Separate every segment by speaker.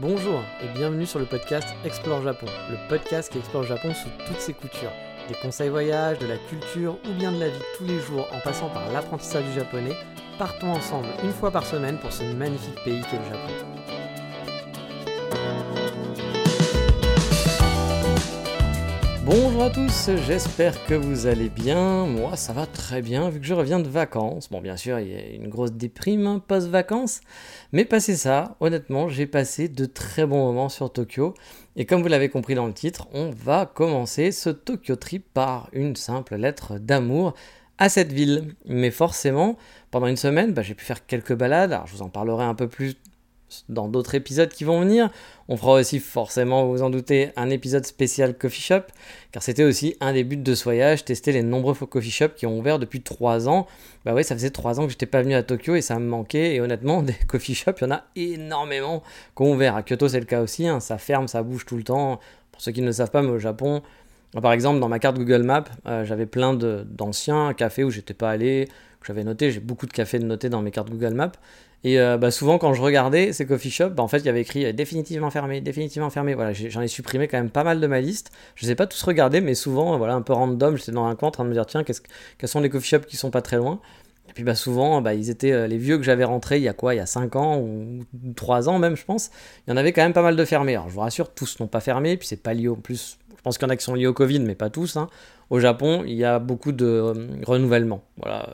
Speaker 1: Bonjour et bienvenue sur le podcast Explore Japon, le podcast qui explore Japon sous toutes ses coutures. Des conseils voyage, de la culture ou bien de la vie tous les jours en passant par l'apprentissage du japonais, partons ensemble une fois par semaine pour ce magnifique pays qu'est le Japon. Bonjour à tous, j'espère que vous allez bien. Moi, ça va très bien vu que je reviens de vacances. Bon, bien sûr, il y a une grosse déprime hein, post-vacances, mais passé ça, honnêtement, j'ai passé de très bons moments sur Tokyo. Et comme vous l'avez compris dans le titre, on va commencer ce Tokyo Trip par une simple lettre d'amour à cette ville. Mais forcément, pendant une semaine, bah, j'ai pu faire quelques balades. Alors, je vous en parlerai un peu plus dans d'autres épisodes qui vont venir. On fera aussi forcément, vous en doutez, un épisode spécial coffee shop, car c'était aussi un des buts de ce tester les nombreux coffee shops qui ont ouvert depuis 3 ans. Bah oui, ça faisait 3 ans que j'étais pas venu à Tokyo et ça me manquait, et honnêtement, des coffee shops, il y en a énormément qui ont ouvert. À Kyoto, c'est le cas aussi, hein. ça ferme, ça bouge tout le temps. Pour ceux qui ne le savent pas, mais au Japon, par exemple, dans ma carte Google Maps, euh, j'avais plein d'anciens cafés où j'étais pas allé, que j'avais noté, j'ai beaucoup de cafés de notés dans mes cartes Google Maps. Et euh, bah, souvent, quand je regardais ces coffee shops, bah, en fait, il y avait écrit euh, définitivement fermé, définitivement fermé. Voilà, j'en ai, supprimé quand même pas mal de ma liste. Je ne sais pas tous regarder, mais souvent, voilà, un peu random, j'étais dans un coin en train de me dire tiens, quels sont les coffee shops qui sont pas très loin? Et puis bah souvent, bah, ils étaient euh, les vieux que j'avais rentrés il y a quoi? Il y a 5 ans ou 3 ans même, je pense. Il y en avait quand même pas mal de fermés. Alors je vous rassure, tous n'ont pas fermé. Puis c'est pas lié au plus. Je pense qu'il y en a qui sont liés au Covid, mais pas tous. Hein. Au Japon, il y a beaucoup de renouvellement. Voilà,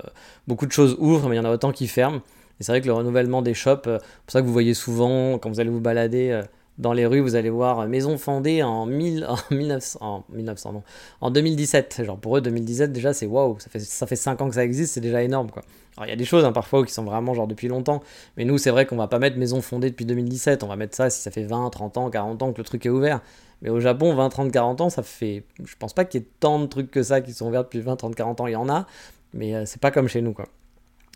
Speaker 1: beaucoup de choses ouvrent, mais il y en a autant qui ferment. Et c'est vrai que le renouvellement des shops, c'est euh, pour ça que vous voyez souvent, quand vous allez vous balader euh, dans les rues, vous allez voir euh, maison fondée en, 1000, en 1900, en 1900 non, en 2017. Genre pour eux, 2017 déjà, c'est waouh, ça fait, ça fait 5 ans que ça existe, c'est déjà énorme quoi. Alors il y a des choses hein, parfois qui sont vraiment genre depuis longtemps, mais nous c'est vrai qu'on va pas mettre maison fondée depuis 2017, on va mettre ça si ça fait 20, 30 ans, 40 ans que le truc est ouvert. Mais au Japon, 20, 30, 40 ans, ça fait. Je pense pas qu'il y ait tant de trucs que ça qui sont ouverts depuis 20, 30, 40 ans. Il y en a, mais c'est pas comme chez nous, quoi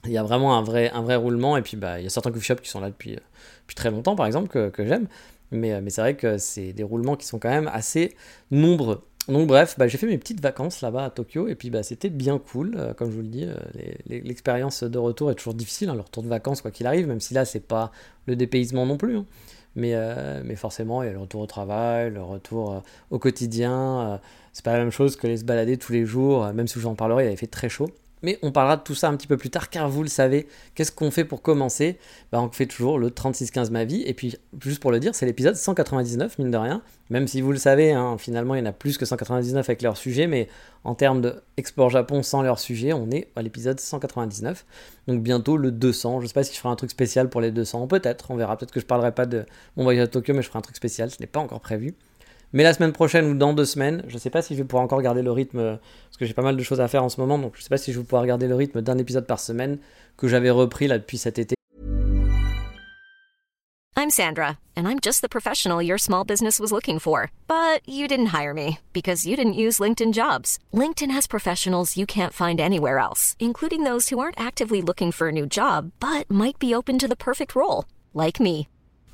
Speaker 1: il y a vraiment un vrai, un vrai roulement. Et puis, bah, il y a certains coffee shops qui sont là depuis, euh, depuis très longtemps, par exemple, que, que j'aime. Mais, euh, mais c'est vrai que c'est des roulements qui sont quand même assez nombreux. Donc bref, bah, j'ai fait mes petites vacances là-bas à Tokyo et puis bah, c'était bien cool, euh, comme je vous le dis, l'expérience de retour est toujours difficile, hein, le retour de vacances quoi qu'il arrive, même si là c'est pas le dépaysement non plus, hein. mais, mais forcément il y a le retour au travail, le retour au quotidien, c'est pas la même chose que les se balader tous les jours, même si j'en parlerai, il avait fait très chaud, mais on parlera de tout ça un petit peu plus tard, car vous le savez, qu'est-ce qu'on fait pour commencer? Bah, On fait toujours le 3615 ma vie, et puis juste pour le dire, c'est l'épisode 199, mine de rien, même si vous le savez, hein, finalement il y en a plus que 199 avec leur sujet, mais en termes d'Export Japon sans leur sujet, on est à l'épisode 199, donc bientôt le 200, je sais pas si je ferai un truc spécial pour les 200, peut-être, on verra, peut-être que je parlerai pas de mon voyage à Tokyo, mais je ferai un truc spécial, ce n'est pas encore prévu. Mais la semaine prochaine ou dans deux semaines, je ne sais pas si je vais pouvoir encore garder le rythme, parce que j'ai pas mal de choses à faire en ce moment, donc je ne sais pas si je vais pouvoir garder le rythme d'un épisode par semaine que j'avais repris là depuis cet été.
Speaker 2: I'm Sandra, and I'm just the professional your small business was looking for. But you didn't hire me because you didn't use LinkedIn jobs. LinkedIn has professionals you can't find anywhere else, including those who aren't actively looking for a new job, but might be open to the perfect role, like me.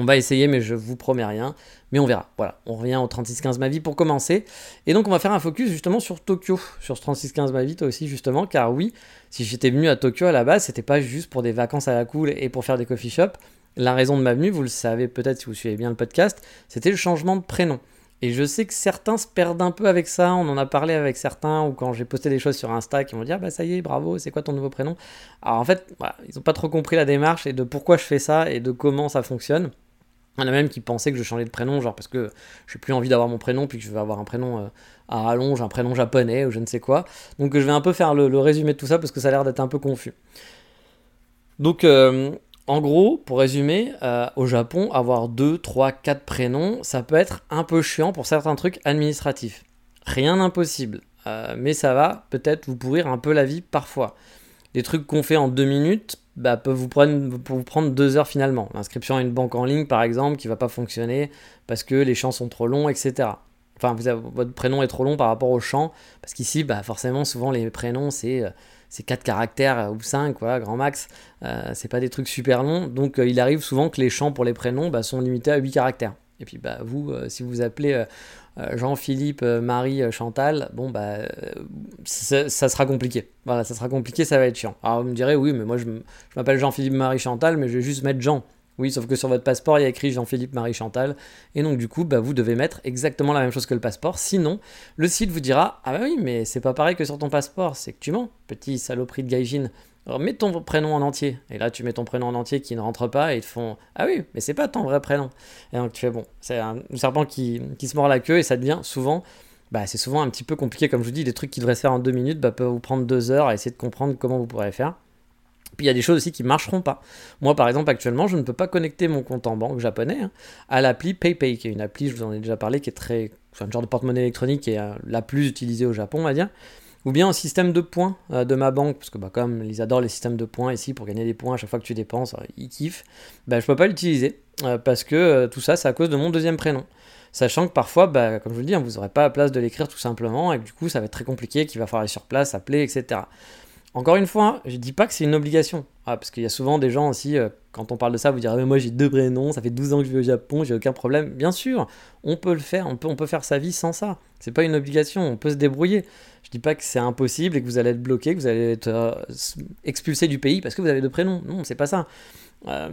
Speaker 1: On va essayer mais je vous promets rien. Mais on verra. Voilà, on revient au 3615 ma vie pour commencer. Et donc on va faire un focus justement sur Tokyo, sur ce 3615 ma vie toi aussi justement, car oui, si j'étais venu à Tokyo à la base, c'était pas juste pour des vacances à la cool et pour faire des coffee shops. La raison de ma venue, vous le savez peut-être si vous suivez bien le podcast, c'était le changement de prénom. Et je sais que certains se perdent un peu avec ça. On en a parlé avec certains, ou quand j'ai posté des choses sur Insta, qui m'ont dit ah bah ça y est, bravo, c'est quoi ton nouveau prénom? Alors en fait, ils n'ont pas trop compris la démarche et de pourquoi je fais ça et de comment ça fonctionne. Il y en a même qui pensaient que je changeais de prénom, genre parce que j'ai plus envie d'avoir mon prénom, puis que je vais avoir un prénom euh, à rallonge, un prénom japonais ou je ne sais quoi. Donc je vais un peu faire le, résumé de tout ça parce que ça a l'air d'être un peu confus. Donc euh, en gros, pour résumer, euh, au Japon, avoir 2, 3, 4 prénoms, ça peut être un peu chiant pour certains trucs administratifs. Rien d'impossible, mais ça va peut-être vous pourrir un peu la vie parfois. Des trucs qu'on fait en 2 minutes bah, peuvent vous prendre, deux heures finalement. L'inscription à une banque en ligne, par exemple, qui va pas fonctionner parce que les champs sont trop longs, etc. Enfin, vous votre prénom est trop long par rapport au champ, parce qu'ici, bah, forcément, souvent les prénoms, c'est c'est 4 caractères ou 5, quoi, grand max. c'est pas des trucs super longs. Donc il arrive souvent que les champs pour les prénoms bah, sont limités à 8 caractères. Et puis vous, si vous appelez Jean-Philippe, Marie, Chantal, bon bah ça, sera compliqué. Voilà, ça sera compliqué, ça va être chiant. Alors vous me direz, oui, mais moi je m'appelle Jean-Philippe, Marie, Chantal, mais je vais juste mettre Jean. Oui, sauf que sur votre passeport, il y a écrit Jean-Philippe Marie Chantal. Et donc, du coup, bah, vous devez mettre exactement la même chose que le passeport. Sinon, le site vous dira Ah bah oui, mais c'est pas pareil que sur ton passeport, c'est que tu mens, petit saloperie de gaijin. Mets ton prénom en entier. Et là, tu mets ton prénom en entier qui ne rentre pas et ils te font Ah oui, mais c'est pas ton vrai prénom. Et donc, tu fais Bon, c'est un serpent qui, qui, se mord la queue et ça devient souvent. Bah, c'est souvent un petit peu compliqué, comme je vous dis, des trucs qui devraient se faire en deux minutes bah, peuvent vous prendre deux heures à essayer de comprendre comment vous pourrez faire. Puis il y a des choses aussi qui ne marcheront pas. Moi, par exemple, actuellement, je ne peux pas connecter mon compte en banque japonais hein, à l'appli PayPay, qui est une appli, je vous en ai déjà parlé, qui est très. C'est un genre de porte-monnaie électronique qui est euh, la plus utilisée au Japon, on va dire. Ou bien au système de points euh, de ma banque, parce que bah, comme ils adorent les systèmes de points ici pour gagner des points à chaque fois que tu dépenses, euh, ils kiffent, bah, je ne peux pas l'utiliser. parce que tout ça, c'est à cause de mon deuxième prénom. Sachant que parfois, bah, comme je vous le dis, hein, vous n'aurez pas la place de l'écrire tout simplement, et que du coup, ça va être très compliqué, qu'il va falloir aller sur place, appeler, etc. Encore une fois, je dis pas que c'est une obligation. Ah, parce qu'il y a souvent des gens aussi, euh, quand on parle de ça, vous direz mais moi j'ai deux prénoms, ça fait 12 ans que je vis au Japon, j'ai aucun problème. Bien sûr, on peut le faire, on peut, on peut faire sa vie sans ça. C'est pas une obligation, on peut se débrouiller. Je dis pas que c'est impossible et que vous allez être bloqué, que vous allez être euh, expulsé du pays parce que vous avez deux prénoms. Non, c'est pas ça. Euh,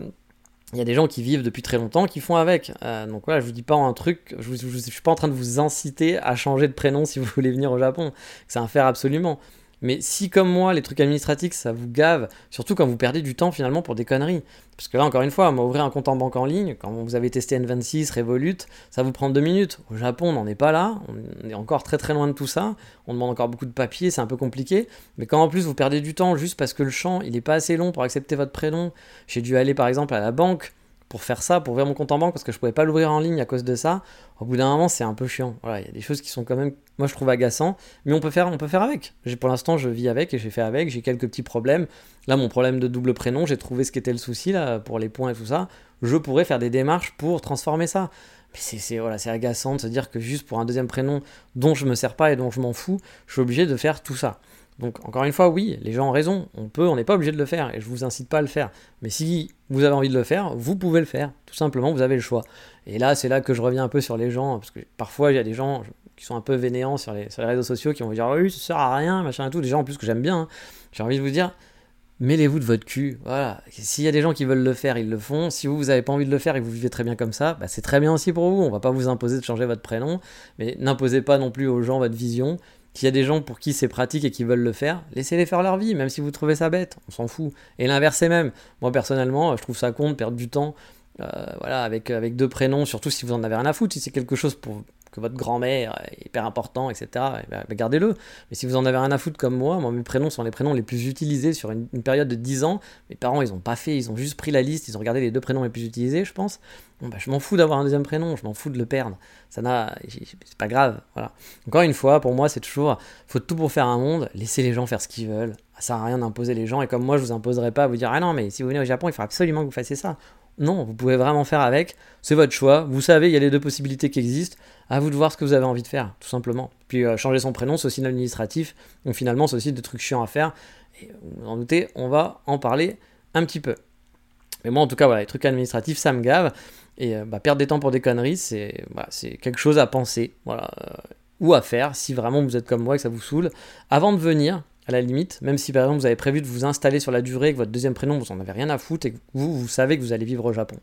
Speaker 1: il y a des gens qui vivent depuis très longtemps qui font avec. donc voilà, je vous dis pas un truc, je, je, suis pas en train de vous inciter à changer de prénom si vous voulez venir au Japon. C'est un faire absolument. Mais si, comme moi, les trucs administratifs, ça vous gave, surtout quand vous perdez du temps finalement pour des conneries. Parce que là, encore une fois, ouvrir un compte en banque en ligne, quand vous avez testé N26, Revolut, ça vous prend deux minutes. Au Japon, on n'en est pas là, on est encore très très loin de tout ça, on demande encore beaucoup de papiers, c'est un peu compliqué. Mais quand en plus vous perdez du temps juste parce que le champ, il n'est pas assez long pour accepter votre prénom, j'ai dû aller par exemple à la banque pour faire ça, pour ouvrir mon compte en banque, parce que je pouvais pas l'ouvrir en ligne à cause de ça, au bout d'un moment, c'est un peu chiant. Voilà, il y des choses qui sont quand même, moi je trouve agaçant, mais on peut faire, on peut faire avec. Pour l'instant, je vis avec et j'ai fait avec, j'ai quelques petits problèmes. Là, mon problème de double prénom, j'ai trouvé ce qui était le souci là, pour les points et tout ça. Je pourrais faire des démarches pour transformer ça. Mais c'est voilà, agaçant de se dire que juste pour un deuxième prénom dont je me sers pas et dont je m'en fous, je suis obligé de faire tout ça. Donc encore une fois, oui, les gens ont raison, on peut, on n'est pas obligé de le faire, et je vous incite pas à le faire. Mais si vous avez envie de le faire, vous pouvez le faire, tout simplement, vous avez le choix. Et là, c'est là que je reviens un peu sur les gens, parce que parfois il y a des gens qui sont un peu vénéants sur les, réseaux sociaux, qui vont vous dire oui, ça sert à rien, machin et tout, des gens en plus que j'aime bien. Hein. J'ai envie de vous dire, mêlez-vous de votre cul. Voilà. S'il y a des gens qui veulent le faire, ils le font. Si vous, n'avez pas envie de le faire et que vous vivez très bien comme ça, bah, c'est très bien aussi pour vous. On va pas vous imposer de changer votre prénom, mais n'imposez pas non plus aux gens votre vision. S'il y a des gens pour qui c'est pratique et qui veulent le faire, laissez-les faire leur vie, même si vous trouvez ça bête, on s'en fout. Et l'inverse est même. Moi personnellement, je trouve ça con de perdre du temps euh, voilà, avec, avec deux prénoms, surtout si vous en avez rien à foutre, si c'est quelque chose pour que votre grand-mère est hyper important, etc., eh ben, ben, gardez-le. Mais si vous en avez rien à foutre comme moi, moi mes prénoms sont les prénoms les plus utilisés sur une, période de 10 ans. Mes parents, ils n'ont pas fait, ils ont juste pris la liste, ils ont regardé les deux prénoms les plus utilisés, je pense. Bah, je m'en fous d'avoir un deuxième prénom, je m'en fous de le perdre. Ça n'a, c'est pas grave, voilà. Encore une fois, pour moi, c'est toujours, faut tout pour faire un monde. Laissez les gens faire ce qu'ils veulent. Ça sert à rien d'imposer les gens. Et comme moi, je vous imposerai pas à vous dire, ah non, mais si vous venez au Japon, il faut absolument que vous fassiez ça. Non, vous pouvez vraiment faire avec. C'est votre choix. Vous savez, il y a les deux possibilités qui existent. À vous de voir ce que vous avez envie de faire, tout simplement. Puis euh, changer son prénom, c'est aussi l'administratif. Donc finalement, c'est aussi des trucs chiants à faire. Et vous en doutez, on va en parler un petit peu. Mais moi, en tout cas, voilà, les trucs administratifs, ça me gave. Et euh, bah, perdre des temps pour des conneries, c'est bah, quelque chose à penser. Voilà. Euh, ou à faire si vraiment vous êtes comme moi et que ça vous saoule. Avant de venir, à la limite, même si par exemple vous avez prévu de vous installer sur la durée, que votre deuxième prénom vous en avez rien à foutre et que vous, vous savez que vous allez vivre au Japon.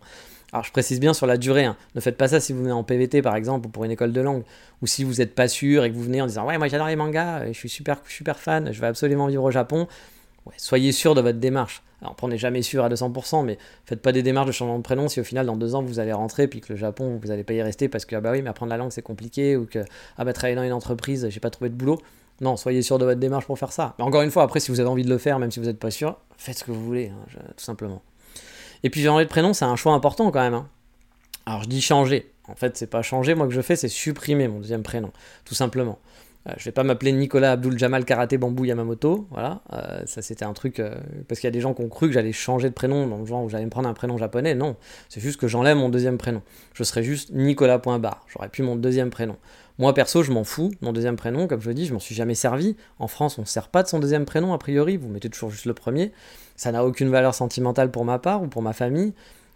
Speaker 1: Alors je précise bien sur la durée, hein. ne faites pas ça si vous venez en PVT par exemple ou pour une école de langue, ou si vous n'êtes pas sûr et que vous venez en disant ouais moi j'adore les mangas, je suis super, super fan, je vais absolument vivre au Japon. soyez sûr de votre démarche. Alors on n'est jamais sûr à 200%, mais faites pas des démarches de changement de prénom si au final dans deux ans vous allez rentrer puis que le Japon vous n'allez pas y rester parce que ah bah oui mais apprendre la langue c'est compliqué ou que ah bah travailler dans une entreprise j'ai pas trouvé de boulot. Non, soyez sûr de votre démarche pour faire ça. Mais encore une fois, après, si vous avez envie de le faire, même si vous n'êtes pas sûr, faites ce que vous voulez, hein, tout simplement. Et puis, changer de prénom, c'est un choix important quand même. Hein. Alors, je dis changer. En fait, c'est pas changer, moi, que je fais, c'est supprimer mon deuxième prénom, tout simplement. Euh, je vais pas m'appeler Nicolas Abdul Jamal Karate Bambou Yamamoto, voilà. Euh, ça, c'était un truc. Euh, parce qu'il y a des gens qui ont cru que j'allais changer de prénom, dans le genre où j'allais me prendre un prénom japonais. Non, c'est juste que j'enlève mon deuxième prénom. Je serais juste Nicolas.bar. J'aurais plus mon deuxième prénom. Moi perso, je m'en fous, mon deuxième prénom, comme je le dis, je m'en suis jamais servi. En France, on ne sert pas de son deuxième prénom, a priori, vous mettez toujours juste le premier. Ça n'a aucune valeur sentimentale pour ma part ou pour ma famille.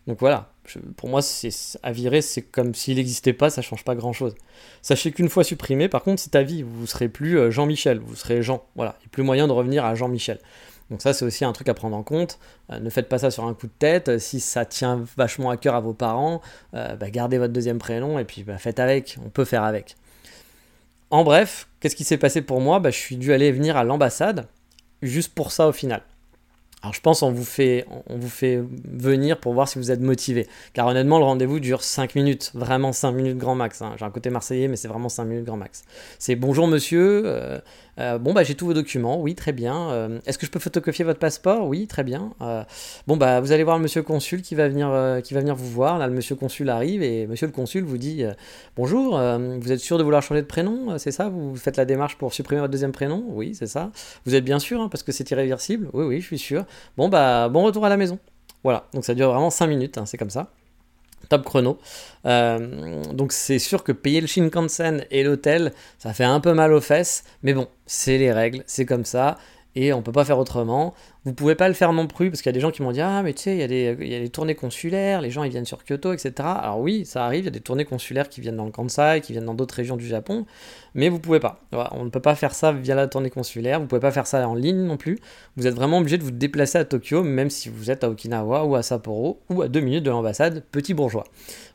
Speaker 1: Donc voilà, pour moi, c'est à virer, c'est comme s'il n'existait pas, ça change pas grand-chose. Sachez qu'une fois supprimé, par contre, c'est ta vie, vous serez plus euh, Jean-Michel, vous serez Jean. Voilà, il n'y a plus moyen de revenir à Jean-Michel. Donc ça, c'est aussi un truc à prendre en compte. Euh, ne faites pas ça sur un coup de tête. Si ça tient vachement à cœur à vos parents, euh, bah, gardez votre deuxième prénom et puis bah, faites avec. On peut faire avec. En bref, qu'est-ce qui s'est passé pour moi? Bah, Je suis dû aller venir à l'ambassade, juste pour ça au final. Alors je pense on vous fait venir pour voir si vous êtes motivé. Car honnêtement le rendez-vous dure 5 minutes, vraiment 5 minutes grand max. Hein. J'ai un côté marseillais mais c'est vraiment 5 minutes grand max. C'est bonjour monsieur, euh, euh, bon bah j'ai tous vos documents, oui très bien. Euh, est-ce que je peux photocopier votre passeport? Oui très bien. bon bah vous allez voir le monsieur consul qui va venir qui va venir vous voir. Là le monsieur consul arrive et monsieur le consul vous dit bonjour, vous êtes sûr de vouloir changer de prénom? C'est ça? Vous faites la démarche pour supprimer votre deuxième prénom? Oui c'est ça. Vous êtes bien sûr hein, parce que c'est irréversible Oui oui je suis sûr. Bon, bah, bon retour à la maison. Voilà, donc ça dure vraiment 5 minutes, hein, c'est comme ça. Top chrono. Euh, donc c'est sûr que payer le Shinkansen et l'hôtel, ça fait un peu mal aux fesses, mais bon, c'est les règles, c'est comme ça et on peut pas faire autrement. Vous pouvez pas le faire non plus parce qu'il y a des gens qui m'ont dit ah mais tu sais il y, a des, tournées consulaires, les gens ils viennent sur Kyoto etc. Alors oui ça arrive, il y a des tournées consulaires qui viennent dans le Kansai, qui viennent dans d'autres régions du Japon, mais vous pouvez pas. on ne peut pas faire ça via la tournée consulaire, vous pouvez pas faire ça en ligne non plus. Vous êtes vraiment obligé de vous déplacer à Tokyo même si vous êtes à Okinawa ou à Sapporo ou à deux minutes de l'ambassade, petit bourgeois.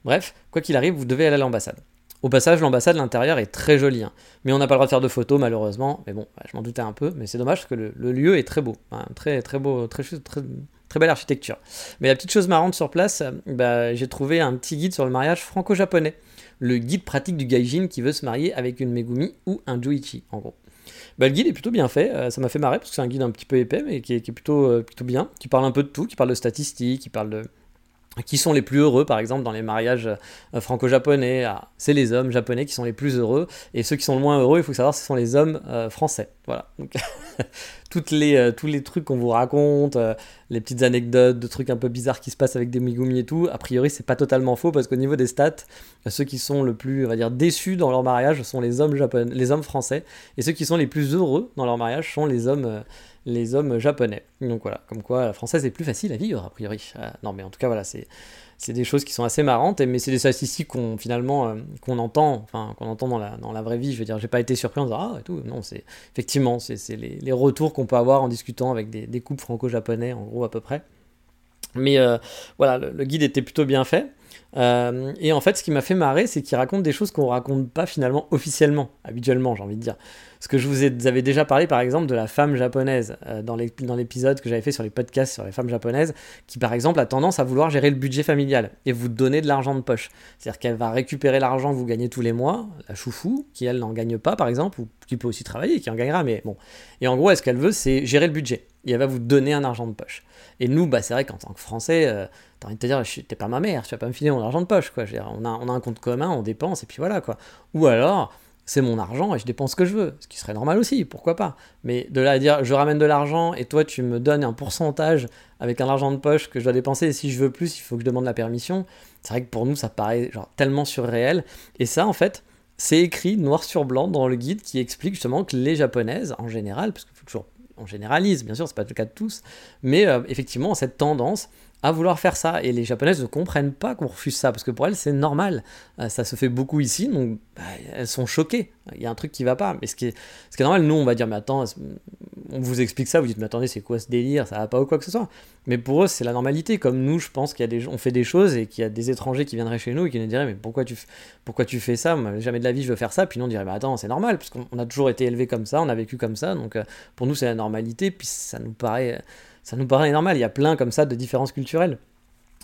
Speaker 1: Bref, quoi qu'il arrive, vous devez aller à l'ambassade. Au passage, l'ambassade, l'intérieur est très joli, hein. mais on n'a pas le droit de faire de photos malheureusement. Mais bon, bah, je m'en doutais un peu, mais c'est dommage parce que le, lieu est très beau, très très beau, très, très, belle architecture. Mais la petite chose marrante sur place, bah, j'ai trouvé un petit guide sur le mariage franco-japonais, le guide pratique du gaijin qui veut se marier avec une megumi ou un juichi, en gros. Bah, le guide est plutôt bien fait, euh, ça m'a fait marrer parce que c'est un guide un petit peu épais, mais qui est, plutôt, euh, plutôt bien, qui parle un peu de tout, qui parle de statistiques, qui parle de qui sont les plus heureux, par exemple, dans les mariages euh, franco-japonais. Ah, c'est les hommes japonais qui sont les plus heureux, et ceux qui sont le moins heureux, il faut savoir, ce sont les hommes euh, français. Voilà. Donc, toutes les, euh, tous les trucs qu'on vous raconte, les petites anecdotes de trucs un peu bizarres qui se passent avec des Megumi et tout, a priori, c'est pas totalement faux, parce qu'au niveau des stats, ceux qui sont le plus, on va dire, déçus dans leur mariage sont les hommes japonais, les hommes français, et ceux qui sont les plus heureux dans leur mariage sont les hommes les hommes japonais. Donc voilà, comme quoi la française est plus facile à vivre, a priori. Euh, non, mais en tout cas, voilà, c'est, c'est des choses qui sont assez marrantes, mais c'est des statistiques qu'on finalement euh, qu'on entend, enfin qu'on entend dans la, dans la vraie vie. Je veux dire, j'ai pas été surpris en disant ah et tout. Non, c'est effectivement c'est, les, les, retours qu'on peut avoir en discutant avec des, des couples franco-japonais, en gros à peu près. Mais euh, voilà, le, guide était plutôt bien fait. Et en fait, ce qui m'a fait marrer, c'est qu'il raconte des choses qu'on raconte pas finalement officiellement, habituellement, j'ai envie de dire. Parce que je vous, ai, avais déjà parlé par exemple de la femme japonaise euh, dans l'épisode que j'avais fait sur les podcasts sur les femmes japonaises, qui par exemple a tendance à vouloir gérer le budget familial et vous donner de l'argent de poche. C'est-à-dire qu'elle va récupérer l'argent que vous gagnez tous les mois, la choufou, qui elle n'en gagne pas par exemple, ou qui peut aussi travailler, qui en gagnera, mais bon. Et en gros, ce qu'elle veut, c'est gérer le budget. Et elle va vous donner un argent de poche. Et nous, bah, c'est vrai qu'en tant que Français, euh, t'as envie de te dire, t'es pas ma mère, tu vas pas me filer argent de poche, quoi. on, a, on a un compte commun, on dépense, et puis voilà, quoi. Ou alors, c'est mon argent et je dépense ce que je veux, ce qui serait normal aussi, pourquoi pas. Mais de là à dire je ramène de l'argent et toi tu me donnes un pourcentage avec un argent de poche que je dois dépenser et si je veux plus il faut que je demande la permission, c'est vrai que pour nous ça paraît genre tellement surréel. Et ça en fait c'est écrit noir sur blanc dans le guide qui explique justement que les japonaises en général, parce qu'il faut toujours on généralise, bien sûr, c'est pas le cas de tous, mais euh, effectivement, cette tendance à vouloir faire ça. Et les japonaises ne comprennent pas qu'on refuse ça, parce que pour elles, c'est normal. Euh, ça se fait beaucoup ici, donc bah, elles sont choquées. Il y a un truc qui va pas. Mais ce qui, est, ce qui est normal, nous, on va dire, mais attends, on vous explique ça, vous dites, mais attendez, c'est quoi ce délire? Ça va pas ou quoi que ce soit. Mais pour eux, c'est la normalité. Comme nous, je pense qu'il y a des, on fait des choses et qu'il y a des étrangers qui viendraient chez nous et qui nous diraient, mais pourquoi tu, pourquoi tu fais ça? Jamais de la vie, je veux faire ça. Puis nous, on dirait, mais attends, c'est normal, parce qu'on a toujours été élevé comme ça, on a vécu comme ça. Donc euh, pour nous, c'est la normalité. Puis ça nous paraît ça nous paraît normal. Il y a plein comme ça de différences culturelles.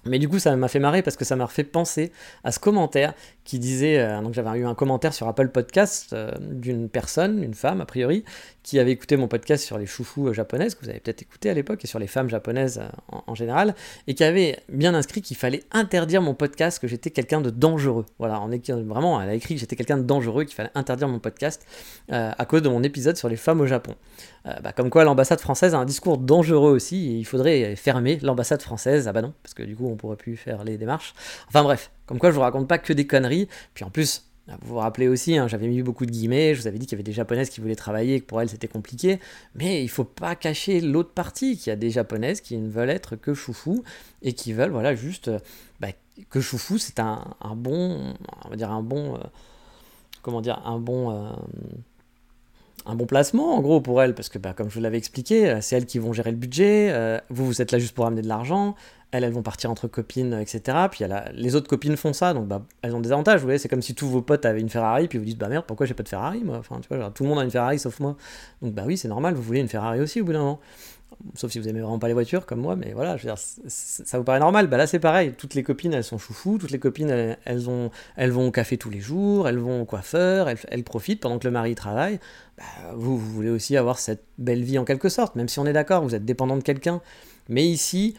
Speaker 1: Mais du coup, ça m'a fait marrer parce que ça m'a fait penser à ce commentaire qui disait, euh, donc j'avais eu un commentaire sur Apple Podcast euh, d'une personne, une femme a priori, qui avait écouté mon podcast sur les choufous euh, japonaises, que vous avez peut-être écouté à l'époque, et sur les femmes japonaises en, général, et qui avait bien inscrit qu'il fallait interdire mon podcast, que j'étais quelqu'un de dangereux. Voilà, on est vraiment, elle a écrit que j'étais quelqu'un de dangereux, qu'il fallait interdire mon podcast à cause de mon épisode sur les femmes au Japon. Bah, comme quoi l'ambassade française a un discours dangereux aussi, et il faudrait fermer l'ambassade française. Ah bah non, parce que du coup on pourrait plus faire les démarches. Enfin bref, comme quoi je vous raconte pas que des conneries. Puis en plus, Vous vous rappelez aussi, hein, j'avais mis beaucoup de guillemets, je vous avais dit qu'il y avait des japonaises qui voulaient travailler et que pour elles c'était compliqué, mais il faut pas cacher l'autre partie, qu'il y a des japonaises qui ne veulent être que choufou et qui veulent voilà juste bah, que choufou c'est un, bon, on va dire un bon, euh, comment dire, un bon, euh, un bon placement en gros pour elles, parce que bah, comme je vous l'avais expliqué, euh, c'est elles qui vont gérer le budget, vous vous êtes là juste pour amener de l'argent, elles, vont partir entre copines, etc. Puis les autres copines font ça, donc bah, elles ont des avantages. Vous voyez, c'est comme si tous vos potes avaient une Ferrari, puis vous dites, bah merde, pourquoi j'ai pas de Ferrari, Enfin, tout le monde a une Ferrari sauf moi. Donc, bah oui, c'est normal, vous voulez une Ferrari aussi au bout d'un moment. Sauf si vous aimez vraiment pas les voitures comme moi, mais voilà, ça vous paraît normal. Bah là, c'est pareil. Toutes les copines, elles sont choufou. Toutes les copines, elles, ont, elles vont au café tous les jours, elles vont au coiffeur, elles, profitent pendant que le mari travaille. Bah, vous voulez aussi avoir cette belle vie en quelque sorte, même si on est d'accord, vous êtes dépendant de quelqu'un. Mais ici,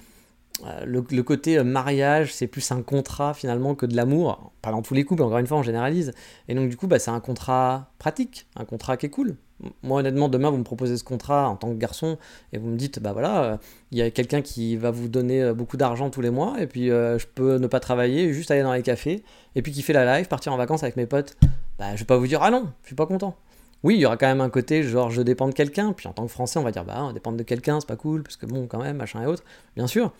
Speaker 1: euh, le, côté euh, mariage, c'est plus un contrat finalement que de l'amour. Pas dans tous les couples, encore une fois, on généralise. Et donc, du coup, bah, c'est un contrat pratique, un contrat qui est cool. Moi, honnêtement, demain, vous me proposez ce contrat en tant que garçon et vous me dites, bah voilà, euh, il y a quelqu'un qui va vous donner beaucoup d'argent tous les mois et puis je peux ne pas travailler, juste aller dans les cafés et puis kiffer la life, partir en vacances avec mes potes. Bah, je vais pas vous dire, ah non, je suis pas content. Oui, il y aura quand même un côté genre je dépends de quelqu'un, puis en tant que français, on va dire, bah, on dépend de quelqu'un, c'est pas cool, parce que bon, quand même, machin et autres, bien sûr.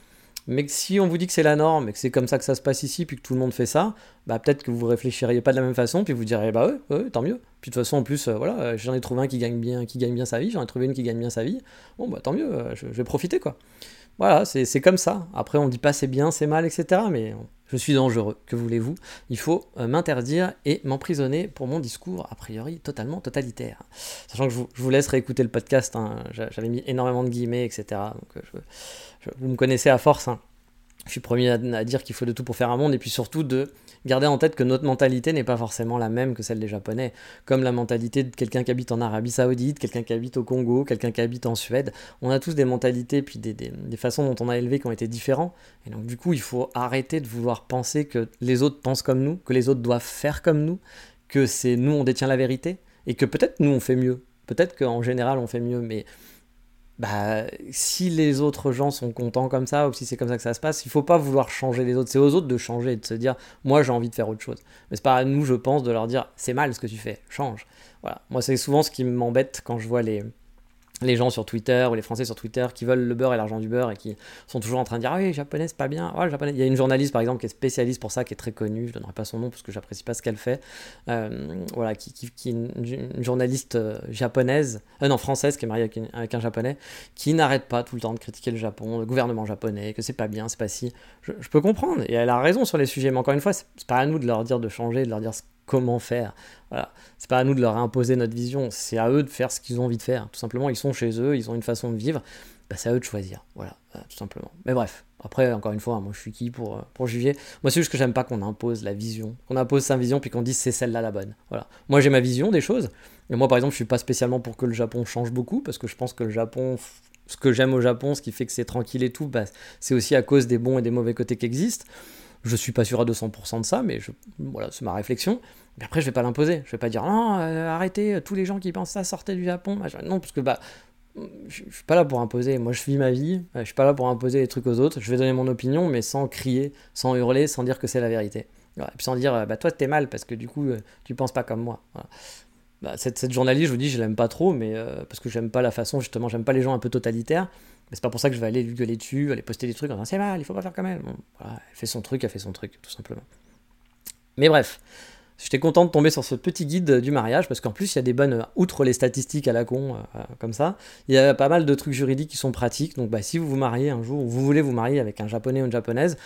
Speaker 1: Mais si on vous dit que c'est la norme et que c'est comme ça que ça se passe ici, puis que tout le monde fait ça, bah peut-être que vous réfléchiriez pas de la même façon, puis vous direz bah ouais, tant mieux. Puis de toute façon, en plus, euh, voilà, j'en ai trouvé un qui gagne bien, qui gagne bien sa vie, j'en ai trouvé une qui gagne bien sa vie. Bon bah tant mieux, euh, je, vais profiter quoi. Voilà, c'est comme ça. Après, on dit pas c'est bien, c'est mal, etc. Mais je suis dangereux, que voulez-vous? Il faut euh, m'interdire et m'emprisonner pour mon discours, a priori totalement totalitaire. Sachant que je vous, laisse réécouter le podcast, hein. j'avais mis énormément de guillemets, etc. vous me connaissez à force. Hein. Je suis premier à, dire qu'il faut de tout pour faire un monde, et puis surtout de garder en tête que notre mentalité n'est pas forcément la même que celle des Japonais. Comme la mentalité de quelqu'un qui habite en Arabie Saoudite, quelqu'un qui habite au Congo, quelqu'un qui habite en Suède. On a tous des mentalités, puis des, des, façons dont on a élevé qui ont été différents. Et donc, du coup, il faut arrêter de vouloir penser que les autres pensent comme nous, que les autres doivent faire comme nous, que c'est nous, on détient la vérité, et que peut-être nous, on fait mieux. Peut-être qu'en général, on fait mieux, mais bah, si les autres gens sont contents comme ça, ou si c'est comme ça que ça se passe, il faut pas vouloir changer les autres. C'est aux autres de changer et de se dire, moi j'ai envie de faire autre chose. Mais c'est pas à nous, je pense, de leur dire, c'est mal ce que tu fais, change. Voilà. Moi, c'est souvent ce qui m'embête quand je vois les, les gens sur Twitter ou les Français sur Twitter qui veulent le beurre et l'argent du beurre et qui sont toujours en train de dire ah oui japonais c'est pas bien. Oh, japonais. il y a une journaliste par exemple qui est spécialiste pour ça qui est très connue. Je donnerai pas son nom parce que j'apprécie pas ce qu'elle fait. Euh, voilà qui, qui, est une, journaliste euh, japonaise euh, non française qui est mariée avec, un japonais qui n'arrête pas tout le temps de critiquer le Japon le gouvernement japonais que c'est pas bien c'est pas si. Je, je, peux comprendre. Et elle a raison sur les sujets. Mais encore une fois c'est pas à nous de leur dire de changer de leur dire comment faire. Voilà. C'est pas à nous de leur imposer notre vision, c'est à eux de faire ce qu'ils ont envie de faire. Tout simplement, ils sont chez eux, ils ont une façon de vivre, bah, c'est à eux de choisir. Voilà, euh, tout simplement. Mais bref, après, encore une fois, moi je suis qui pour, euh, pour juger? Moi, c'est juste que j'aime pas qu'on impose la vision, qu'on impose sa vision puis qu'on dise c'est celle-là la bonne. Voilà. Moi, j'ai ma vision des choses. Et moi, par exemple, je suis pas spécialement pour que le Japon change beaucoup parce que je pense que le Japon ce que j'aime au Japon, ce qui fait que c'est tranquille et tout, bah, c'est aussi à cause des bons et des mauvais côtés qui existent. Je suis pas sûr à 200% de ça, mais voilà, c'est ma réflexion. Mais après, je vais pas l'imposer. Je vais pas dire non, euh, arrêtez, tous les gens qui pensent ça, sortez du Japon. Non, parce que bah, je, suis pas là pour imposer. Moi, je vis ma vie. Je suis pas là pour imposer les trucs aux autres. Je vais donner mon opinion, mais sans crier, sans hurler, sans dire que c'est la vérité. Et puis sans dire, bah toi, t'es mal parce que du coup, euh, tu penses pas comme moi. Bah, cette, journaliste, je vous dis, je l'aime pas trop, mais euh, parce que j'aime pas la façon, justement, j'aime pas les gens un peu totalitaires. Mais c'est pas pour ça que je vais aller lui gueuler dessus, aller poster des trucs en disant c'est mal, il faut pas faire comme elle. voilà, elle fait son truc, elle fait son truc, tout simplement. Mais bref, j'étais content de tomber sur ce petit guide du mariage parce qu'en plus il y a des bonnes, outre les statistiques à la con euh, comme ça, il y a pas mal de trucs juridiques qui sont pratiques. Donc bah, si vous vous mariez un jour ou vous voulez vous marier avec un japonais ou une japonaise,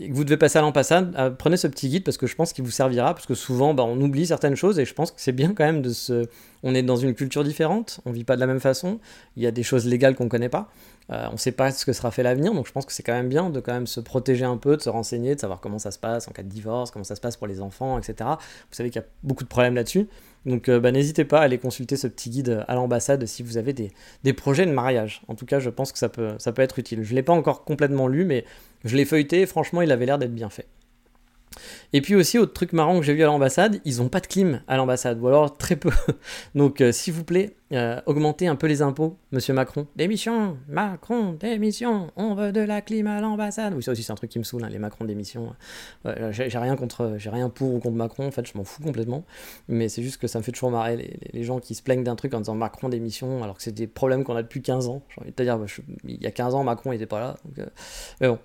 Speaker 1: et que vous devez passer à l'ambassade, euh, prenez ce petit guide parce que je pense qu'il vous servira, parce que souvent bah, on oublie certaines choses et je pense que c'est bien quand même de se... On est dans une culture différente, on vit pas de la même façon, il y a des choses légales qu'on connaît pas, euh, on ne sait pas ce que sera fait l'avenir, donc je pense que c'est quand même bien de quand même se protéger un peu, de se renseigner, de savoir comment ça se passe en cas de divorce, comment ça se passe pour les enfants, etc. Vous savez qu'il y a beaucoup de problèmes là-dessus, donc euh, bah, n'hésitez pas à aller consulter ce petit guide à l'ambassade si vous avez des, projets de mariage. En tout cas, je pense que ça peut, ça peut être utile. Je ne l'ai pas encore complètement lu, mais je l'ai feuilleté et franchement, il avait l'air d'être bien fait. Et puis aussi, autre truc marrant que j'ai vu à l'ambassade, ils ont pas de clim à l'ambassade, ou alors très peu. Donc euh, s'il vous plaît, euh, augmentez un peu les impôts, monsieur Macron. Démission, Macron, démission, on veut de la clim à l'ambassade. Oui, ça aussi c'est un truc qui me saoule, hein, les Macron démission. j'ai rien rien pour ou contre Macron, en fait, je m'en fous complètement. Mais c'est juste que ça me fait toujours marrer les, gens qui se plaignent d'un truc en disant Macron démission, alors que c'est des problèmes qu'on a depuis 15 ans. J'ai envie de te dire, bah, il y a 15 ans, Macron n'était pas là. Donc, euh, mais bon.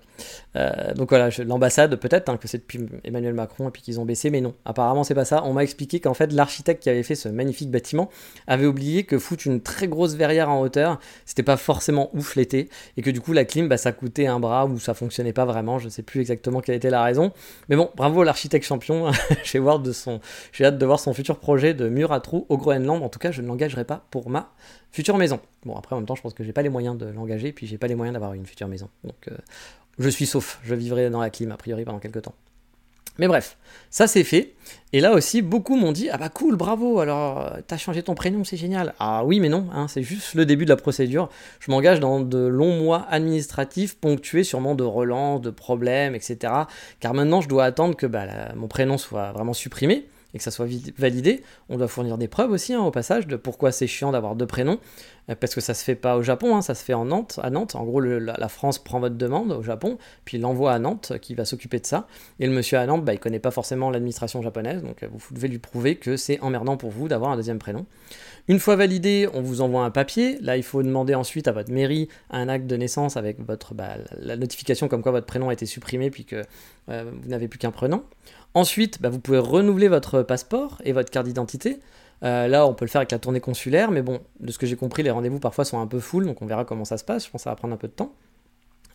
Speaker 1: Euh, donc voilà, l'ambassade, peut-être hein, que c'est depuis Emmanuel Macron et puis qu'ils ont baissé, mais non, apparemment c'est pas ça. On m'a expliqué qu'en fait, l'architecte qui avait fait ce magnifique bâtiment avait oublié que foutre une très grosse verrière en hauteur, c'était pas forcément ouf l'été, et que du coup, la clim, bah, ça coûtait un bras ou ça fonctionnait pas vraiment. Je sais plus exactement quelle était la raison. Mais bon, bravo l'architecte champion. J'ai hâte, de voir son futur projet de mur à trous au Groenland. En tout cas, je ne l'engagerai pas pour ma future maison. Bon, après, en même temps, je pense que j'ai pas les moyens de l'engager, puis j'ai pas les moyens d'avoir une future maison. Donc, euh, je suis sauf. Je vivrai dans la clim, a priori, pendant quelques temps. Mais bref, ça c'est fait. Et là aussi, beaucoup m'ont dit Ah bah cool, bravo, alors euh, t'as changé ton prénom, c'est génial. Ah oui, mais non, hein, c'est juste le début de la procédure. Je m'engage dans de longs mois administratifs ponctués sûrement de relance, de problèmes, etc. Car maintenant, je dois attendre que bah, mon prénom soit vraiment supprimé et que ça soit validé, on doit fournir des preuves aussi hein, au passage de pourquoi c'est chiant d'avoir deux prénoms, euh, parce que ça se fait pas au Japon, hein, ça se fait en Nantes, à Nantes. En gros, la, France prend votre demande au Japon, puis l'envoie à Nantes, qui va s'occuper de ça. Et le monsieur à Nantes, bah, il connaît pas forcément l'administration japonaise, donc euh, vous devez lui prouver que c'est emmerdant pour vous d'avoir un deuxième prénom. Une fois validé, on vous envoie un papier. Là, il faut demander ensuite à votre mairie un acte de naissance avec votre, bah, la notification comme quoi votre prénom a été supprimé puis que euh, vous n'avez plus qu'un prénom. Ensuite, bah, vous pouvez renouveler votre passeport et votre carte d'identité. Euh, là, on peut le faire avec la tournée consulaire, mais bon, de ce que j'ai compris, les rendez-vous parfois sont un peu full, donc on verra comment ça se passe. Je pense que ça va prendre un peu de temps.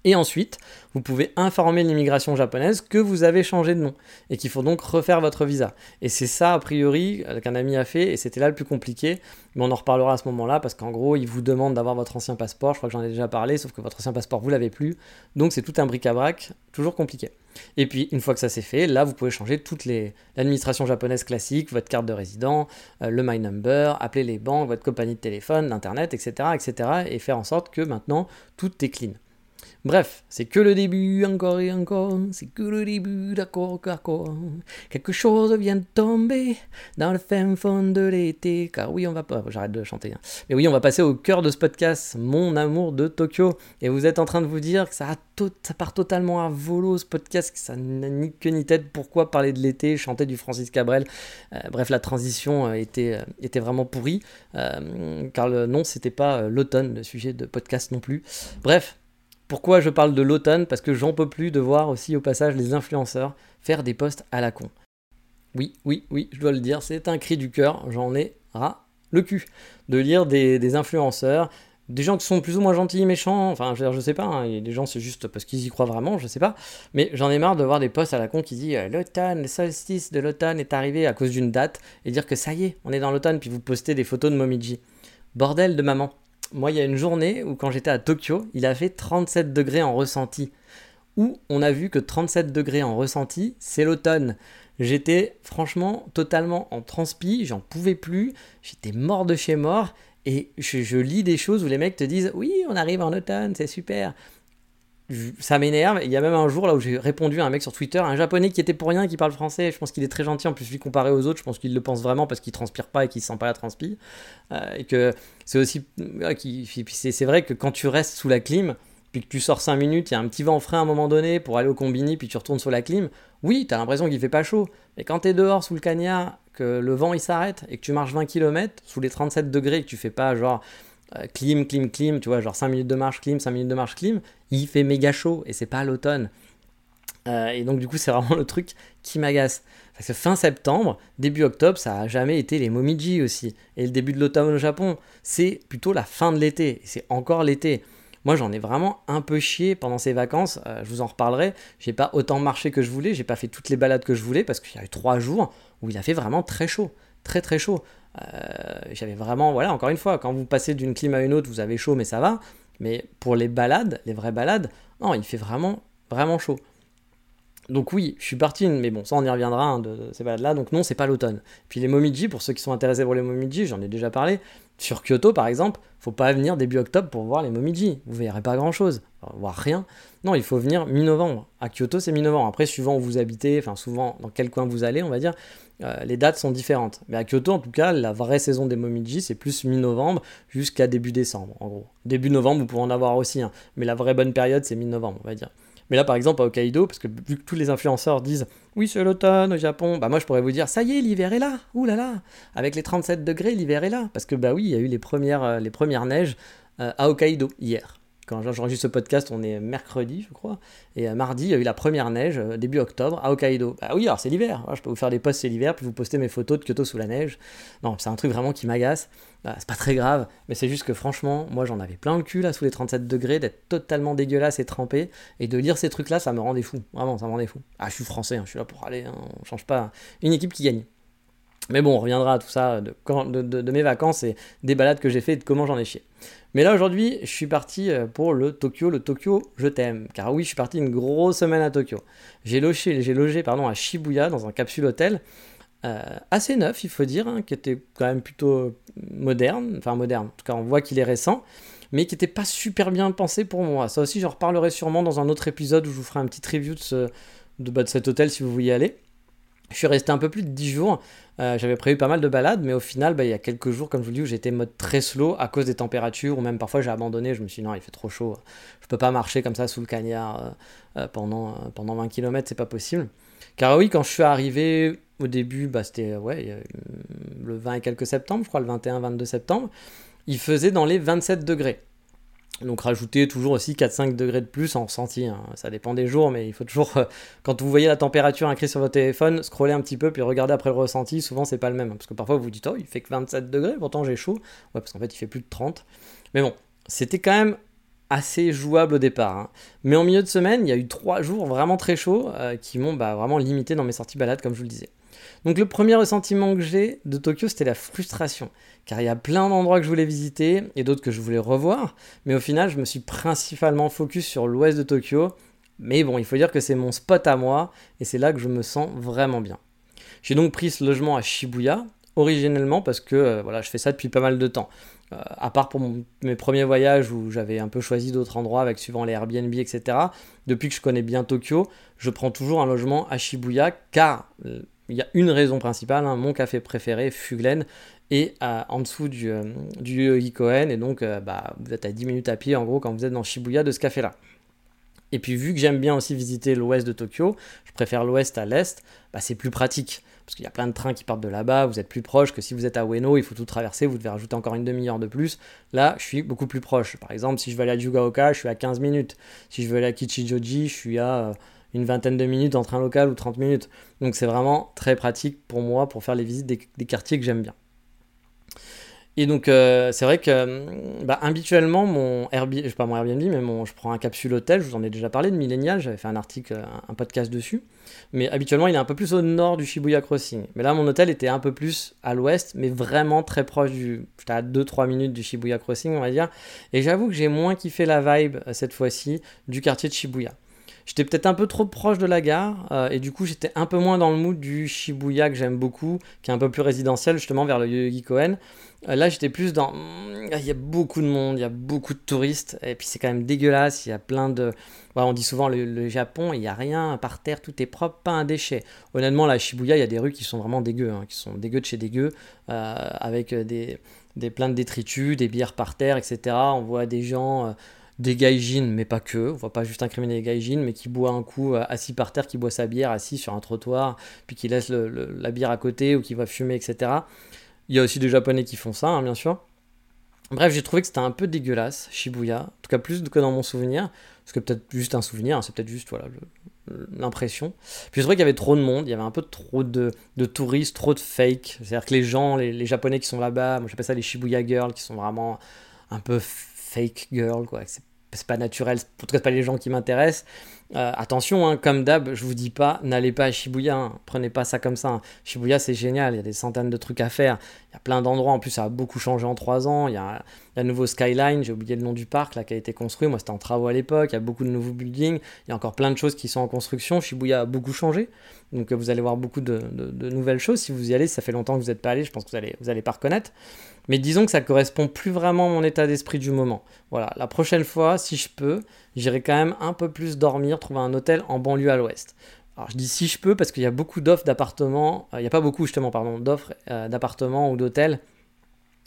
Speaker 1: Et ensuite, vous pouvez informer l'immigration japonaise que vous avez changé de nom et qu'il faut donc refaire votre visa. Et c'est ça, a priori, euh, qu'un ami a fait, et c'était là le plus compliqué. Mais on en reparlera à ce moment-là, parce qu'en gros, il vous demande d'avoir votre ancien passeport. Je crois que j'en ai déjà parlé, sauf que votre ancien passeport, vous l'avez plus. Donc c'est tout un bric-à-brac, toujours compliqué. Et puis, une fois que ça c'est fait, là, vous pouvez changer toute l'administration japonaise classique, votre carte de résident, euh, le My Number, appeler les banques, votre compagnie de téléphone, l'internet, etc., etc., et faire en sorte que maintenant, tout est clean. Bref, c'est que le début, encore et encore, c'est que le début, d'accord, d'accord. Quelque chose vient de tomber dans le fin fond de l'été, car oui, on va pas, j'arrête de chanter, hein. mais oui, on va passer au cœur de ce podcast, Mon amour de Tokyo, et vous êtes en train de vous dire que ça, ça part totalement à volo ce podcast, que ça n'a ni queue ni tête, pourquoi parler de l'été, chanter du Francis Cabrel, euh, bref, la transition euh, était, euh, était vraiment pourrie, car le, non, c'était pas l'automne, le sujet de podcast non plus. Bref, pourquoi je parle de l'automne? Parce que j'en peux plus de voir aussi au passage les influenceurs faire des posts à la con. Oui, oui, oui, je dois le dire, c'est un cri du cœur, j'en ai ras le cul de lire des, influenceurs, des gens qui sont plus ou moins gentils, méchants, enfin je, je sais pas, hein, des gens c'est juste parce qu'ils y croient vraiment, je sais pas, mais j'en ai marre de voir des posts à la con qui disent euh, l'automne, le solstice de l'automne est arrivé à cause d'une date, et dire que ça y est, on est dans l'automne, puis vous postez des photos de Momiji. Bordel de maman, moi, il y a une journée où, quand j'étais à Tokyo, il a fait 37 degrés en ressenti. Où on a vu que 37 degrés en ressenti, c'est l'automne. J'étais franchement totalement en transpi, j'en pouvais plus, j'étais mort de chez mort. Et je, je, lis des choses où les mecs te disent Oui, on arrive en automne, c'est super ça m'énerve. Il y a même un jour là où j'ai répondu à un mec sur Twitter, un japonais qui était pour rien, qui parle français. Je pense qu'il est très gentil. En plus, lui comparé aux autres, je pense qu'il le pense vraiment parce qu'il transpire pas et qu'il sent pas la transpi. Euh, et que c'est aussi. c'est vrai que quand tu restes sous la clim, puis que tu sors 5 minutes, il y a un petit vent frais à un moment donné pour aller au combini, puis tu retournes sous la clim, oui, t'as l'impression qu'il fait pas chaud. Mais quand t'es dehors sous le cagnard, que le vent il s'arrête et que tu marches 20 km sous les 37 degrés, que tu fais pas genre clim, clim, clim, tu vois, genre 5 minutes de marche, clim, 5 minutes de marche, clim, il fait méga chaud et c'est pas l'automne. Euh, et donc du coup c'est vraiment le truc qui m'agace. Parce que fin septembre, début octobre, ça a jamais été les Momiji aussi. Et le début de l'automne au Japon, c'est plutôt la fin de l'été. C'est encore l'été. Moi j'en ai vraiment un peu chié pendant ces vacances. Euh, je vous en reparlerai. J'ai pas autant marché que je voulais. J'ai pas fait toutes les balades que je voulais parce qu'il y a eu trois jours où il a fait vraiment très chaud. Très très chaud. Euh, j'avais vraiment, voilà, encore une fois, quand vous passez d'une clim à une autre, vous avez chaud, mais ça va. Mais pour les balades, les vraies balades, non, il fait vraiment, vraiment chaud. Donc oui, je suis parti, mais bon, ça on y reviendra hein, de, ces balades-là. Donc non, c'est pas l'automne. Puis les Momiji, pour ceux qui sont intéressés pour les Momiji, j'en ai déjà parlé. Sur Kyoto, par exemple, faut pas venir début octobre pour voir les Momiji. Vous verrez pas grand-chose, voir rien. Non, il faut venir mi-novembre. À Kyoto, c'est mi-novembre. Après, suivant où vous habitez, enfin souvent dans quel coin vous allez, on va dire, euh, les dates sont différentes. Mais à Kyoto, en tout cas, la vraie saison des Momiji, c'est plus mi-novembre jusqu'à début décembre, en gros. Début novembre, vous pouvez en avoir aussi, hein. mais la vraie bonne période, c'est mi-novembre, on va dire. Mais là, par exemple, à Hokkaido, parce que vu que tous les influenceurs disent oui, c'est l'automne au Japon, bah moi je pourrais vous dire ça y est, l'hiver est là, ouh là là, avec les 37 degrés, l'hiver est là. Parce que bah oui, il y a eu les premières, euh, les premières neiges euh, à Hokkaido hier. Quand j'enregistre ce podcast, on est mercredi, je crois. Et euh, mardi, il y a eu la première neige, début octobre, à Hokkaido. Bah oui, alors c'est l'hiver. Je peux vous faire des posts, c'est l'hiver, puis vous poster mes photos de Kyoto sous la neige. Non, c'est un truc vraiment qui m'agace. Bah, c'est pas très grave, mais c'est juste que franchement, moi j'en avais plein le cul là sous les 37 degrés, d'être totalement dégueulasse et trempé, et de lire ces trucs là, ça me rendait fou. Vraiment, ça me rendait fou. Ah, je suis français, hein, je suis là pour aller, hein, on change pas. Une équipe qui gagne. Mais bon, on reviendra à tout ça de, de, mes vacances et des balades que j'ai fait et de comment j'en ai chié. Mais là aujourd'hui, je suis parti euh, pour le Tokyo, le Tokyo, je t'aime. Car oui, je suis parti une grosse semaine à Tokyo. J'ai logé, pardon, à Shibuya dans un capsule hôtel. Euh, assez neuf, il faut dire, hein, qui était quand même plutôt moderne, enfin moderne, en tout cas on voit qu'il est récent, mais qui n'était pas super bien pensé pour moi. Ça aussi, j'en reparlerai sûrement dans un autre épisode où je vous ferai un petit review de, ce, de, bah, cet hôtel si vous voulez y aller. Je suis resté un peu plus de 10 jours, euh, j'avais prévu pas mal de balades, mais au final, bah, il y a quelques jours, comme je vous le dis, où j'étais mode très slow à cause des températures, ou même parfois j'ai abandonné, je me suis dit non, il fait trop chaud, je peux pas marcher comme ça sous le cagnard euh, pendant, pendant 20 km, c'est pas possible. Car oui, quand je suis arrivé au début, bah, c'était ouais, le 20 et quelques septembre, je crois, le 21-22 septembre, il faisait dans les 27 degrés. Donc rajouter toujours aussi 4-5 degrés de plus en ressenti. Hein. Ça dépend des jours, mais il faut toujours, quand vous voyez la température inscrite sur votre téléphone, scroller un petit peu puis regarder après le ressenti. Souvent, c'est pas le même. Hein, parce que parfois, vous vous dites, oh, il fait que 27 degrés, pourtant j'ai chaud. Ouais, parce qu'en fait, il fait plus de 30. Mais bon, c'était quand même assez jouable au départ. Hein. Mais en milieu de semaine, il y a eu 3 jours vraiment très chauds euh, qui m'ont bah, vraiment limité dans mes sorties balades, comme je vous le disais. Donc le premier ressentiment que j'ai de Tokyo, c'était la frustration. Car il y a plein d'endroits que je voulais visiter et d'autres que je voulais revoir. Mais au final, je me suis principalement focus sur l'ouest de Tokyo. Mais bon, il faut dire que c'est mon spot à moi et c'est là que je me sens vraiment bien. J'ai donc pris ce logement à Shibuya, originellement parce que euh, voilà, je fais ça depuis pas mal de temps. Euh, à part pour mes premiers voyages où j'avais un peu choisi d'autres endroits avec suivant les Airbnb, etc. Depuis que je connais bien Tokyo, je prends toujours un logement à Shibuya car euh, il y a une raison principale, hein, mon café préféré, Fuglen, est en dessous du, euh, du et donc euh, bah, vous êtes à 10 minutes à pied en gros quand vous êtes dans Shibuya de ce café-là. Et puis vu que j'aime bien aussi visiter l'ouest de Tokyo, je préfère l'ouest à l'est, bah, c'est plus pratique. Parce qu'il y a plein de trains qui partent de là-bas, vous êtes plus proche que si vous êtes à Ueno, il faut tout traverser, vous devez rajouter encore une demi-heure de plus. Là, je suis beaucoup plus proche. Par exemple, si je veux aller à Jugaoka, je suis à 15 minutes. Si je veux aller à Kichijoji, je suis à euh, une vingtaine de minutes en train local ou 30 minutes. Donc c'est vraiment très pratique pour moi pour faire les visites des, quartiers que j'aime bien. Et donc euh, c'est vrai que bah, habituellement mon Airbnb, je pas mon Airbnb, mais je prends un capsule hôtel, je vous en ai déjà parlé de Millennial, j'avais fait un article, un, podcast dessus. Mais habituellement il est un peu plus au nord du Shibuya Crossing. Mais là mon hôtel était un peu plus à l'ouest, mais vraiment très proche du... J'étais à 2-3 minutes du Shibuya Crossing on va dire. Et j'avoue que j'ai moins kiffé la vibe euh, cette fois-ci du quartier de Shibuya. J'étais peut-être un peu trop proche de la gare euh, et du coup j'étais un peu moins dans le mood du Shibuya que j'aime beaucoup, qui est un peu plus résidentiel justement vers le Yogi Koen. Euh, là j'étais plus dans... Hmm, il y a beaucoup de monde, il y a beaucoup de touristes et puis c'est quand même dégueulasse, il y a plein de... on dit souvent le, Japon, il n'y a rien par terre, tout est propre, pas un déchet. Honnêtement là à Shibuya il y a des rues qui sont vraiment dégueu, hein, qui sont dégueu de chez dégueu, euh, avec des, des plein de détritus, des bières par terre, etc. On voit des gens des gaijins, mais pas que, on va pas juste incriminer les gaijins, mais qui boit un coup euh, assis par terre, qui boit sa bière assis sur un trottoir, puis qui laisse la bière à côté ou qui va fumer, etc. Il y a aussi des japonais qui font ça, hein, bien sûr. Bref, j'ai trouvé que c'était un peu dégueulasse, Shibuya, en tout cas plus que dans mon souvenir, parce que peut-être juste un souvenir, hein, c'est peut-être juste voilà l'impression. Puis je trouvais qu'il y avait trop de monde, il y avait un peu trop de, touristes, trop de fake. C'est-à-dire que les gens, les, les japonais qui sont là-bas, moi j'appelle ça les Shibuya girls, qui sont vraiment un peu fake girl, quoi. C'est pas naturel, en tout cas, pas les gens qui m'intéressent. Euh, attention, hein, comme d'hab, je vous dis pas, n'allez pas à Shibuya, hein. prenez pas ça comme ça. Hein. Shibuya, c'est génial, il y a des centaines de trucs à faire, il y a plein d'endroits, en plus, ça a beaucoup changé en trois ans, il y a, Il y a le nouveau Skyline, j'ai oublié le nom du parc là, qui a été construit. Moi, c'était en travaux à l'époque. Il y a beaucoup de nouveaux buildings. Il y a encore plein de choses qui sont en construction. Shibuya a beaucoup changé. Donc, vous allez voir beaucoup de, nouvelles choses. Si vous y allez, ça fait longtemps que vous n'êtes pas allé, je pense que vous n'allez vous allez pas reconnaître. Mais disons que ça correspond plus vraiment à mon état d'esprit du moment. Voilà, la prochaine fois, si je peux, j'irai quand même un peu plus dormir, trouver un hôtel en banlieue à l'ouest. Alors je dis si je peux parce qu'il y a beaucoup d'offres d'appartements, euh, il n'y a pas beaucoup justement, pardon, d'offres euh, d'appartements ou d'hôtels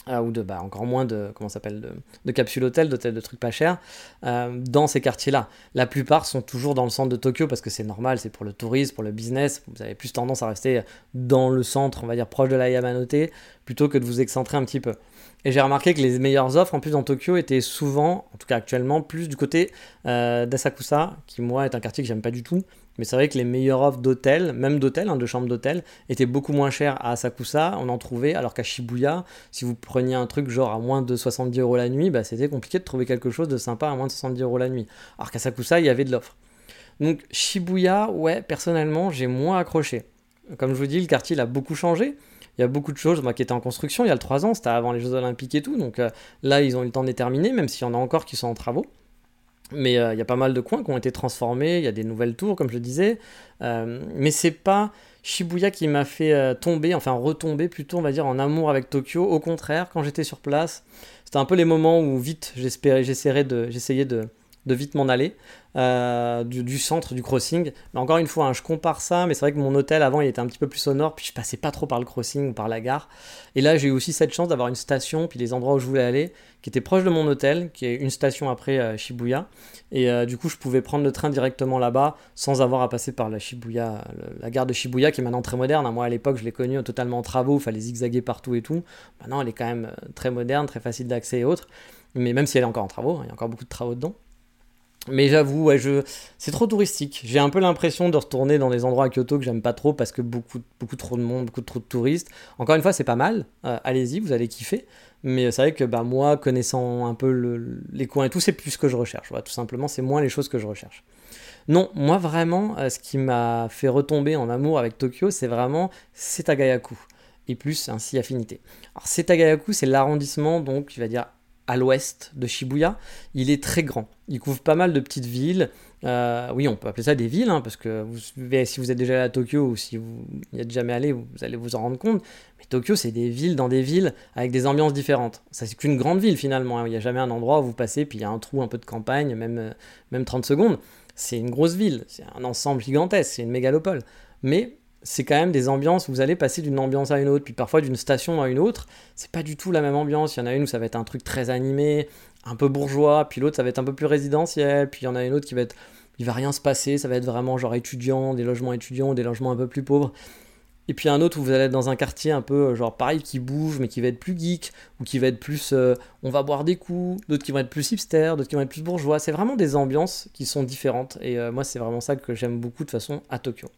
Speaker 1: euh, ou de bah, encore moins de comment s'appelle de, capsules hôtels, d'hôtels de trucs pas chers dans ces quartiers-là. La plupart sont toujours dans le centre de Tokyo parce que c'est normal, c'est pour le tourisme, pour le business. Vous avez plus tendance à rester dans le centre, on va dire proche de la Yamanote, plutôt que de vous excentrer un petit peu. Et j'ai remarqué que les meilleures offres en plus dans Tokyo étaient souvent, en tout cas actuellement, plus du côté d'Asakusa, qui moi est un quartier que j'aime pas du tout, mais c'est vrai que les meilleures offres d'hôtel, même d'hôtel, hein, de chambres d'hôtel, étaient beaucoup moins chères à Asakusa. On en trouvait, alors qu'à Shibuya, si vous preniez un truc genre à moins de 70 euros la nuit, bah, c'était compliqué de trouver quelque chose de sympa à moins de 70 euros la nuit. Alors qu'à Sakusa, il y avait de l'offre. Donc Shibuya, ouais, personnellement, j'ai moins accroché. Comme je vous dis, le quartier il a beaucoup changé. Il y a beaucoup de choses qui étaient en construction il y a le 3 ans, c'était avant les Jeux Olympiques et tout. Donc euh, là, ils ont eu le temps de terminer, même s'il y en a encore qui sont en travaux. Mais euh, il y a pas mal de coins qui ont été transformés, il y a des nouvelles tours, comme je disais. Euh, mais c'est pas Shibuya qui m'a fait euh, tomber, enfin retomber plutôt, on va dire, en amour avec Tokyo. Au contraire, quand j'étais sur place, c'était un peu les moments où vite j'essayais de, j'essayais de vite m'en aller. Euh, du, centre du crossing. Mais encore une fois, hein, je compare ça, mais c'est vrai que mon hôtel avant il était un petit peu plus au nord, puis je passais pas trop par le crossing ou par la gare. Et là, j'ai eu aussi cette chance d'avoir une station, puis les endroits où je voulais aller, qui étaient proches de mon hôtel, qui est une station après euh, Shibuya. Et euh, du coup, je pouvais prendre le train directement là-bas sans avoir à passer par la Shibuya, la gare de Shibuya qui est maintenant très moderne. Hein. Moi à l'époque, je l'ai connue totalement en travaux, il fallait zigzaguer partout et tout. Maintenant, elle est quand même très moderne, très facile d'accès et autres. Mais même si elle est encore en travaux, hein, il y a encore beaucoup de travaux dedans. Mais j'avoue, je... c'est trop touristique. J'ai un peu l'impression de retourner dans des endroits à Kyoto que j'aime pas trop parce que beaucoup, beaucoup trop de monde, beaucoup trop de touristes. Encore une fois, c'est pas mal. Euh, allez-y, vous allez kiffer. Mais c'est vrai que bah, moi, connaissant un peu les coins et tout, c'est plus ce que je recherche. tout simplement, c'est moins les choses que je recherche. Non, moi vraiment, euh, ce qui m'a fait retomber en amour avec Tokyo, c'est vraiment Setagayaku. Et plus ainsi affinité. Alors Setagayaku, c'est l'arrondissement, donc, tu vas dire à l'ouest de Shibuya. Il est très grand. Il couvre pas mal de petites villes. Euh, oui, on peut appeler ça des villes, hein, parce que vous, si vous êtes déjà allé à Tokyo ou si vous n'y êtes jamais allé, vous, allez vous en rendre compte. Mais Tokyo, c'est des villes dans des villes avec des ambiances différentes. Ça, c'est qu'une grande ville finalement. Hein. Il n'y a jamais un endroit où vous passez, puis il y a un trou, un peu de campagne, même, euh, même 30 secondes. C'est une grosse ville, c'est un ensemble gigantesque, c'est une mégalopole. Mais c'est quand même des ambiances, vous allez passer d'une ambiance à une autre, puis parfois d'une station à une autre, c'est pas du tout la même ambiance. Il y en a une où ça va être un truc très animé, un peu bourgeois, puis l'autre ça va être un peu plus résidentiel, puis il y en a une autre qui va être, il va rien se passer, ça va être vraiment genre étudiant, des logements étudiants, des logements un peu plus pauvres. Et puis un autre où vous allez être dans un quartier un peu genre pareil qui bouge mais qui va être plus geek ou qui va être plus euh, on va boire des coups, d'autres qui vont être plus hipster, d'autres qui vont être plus bourgeois. C'est vraiment des ambiances qui sont différentes et euh, moi c'est vraiment ça que j'aime beaucoup de façon à Tokyo.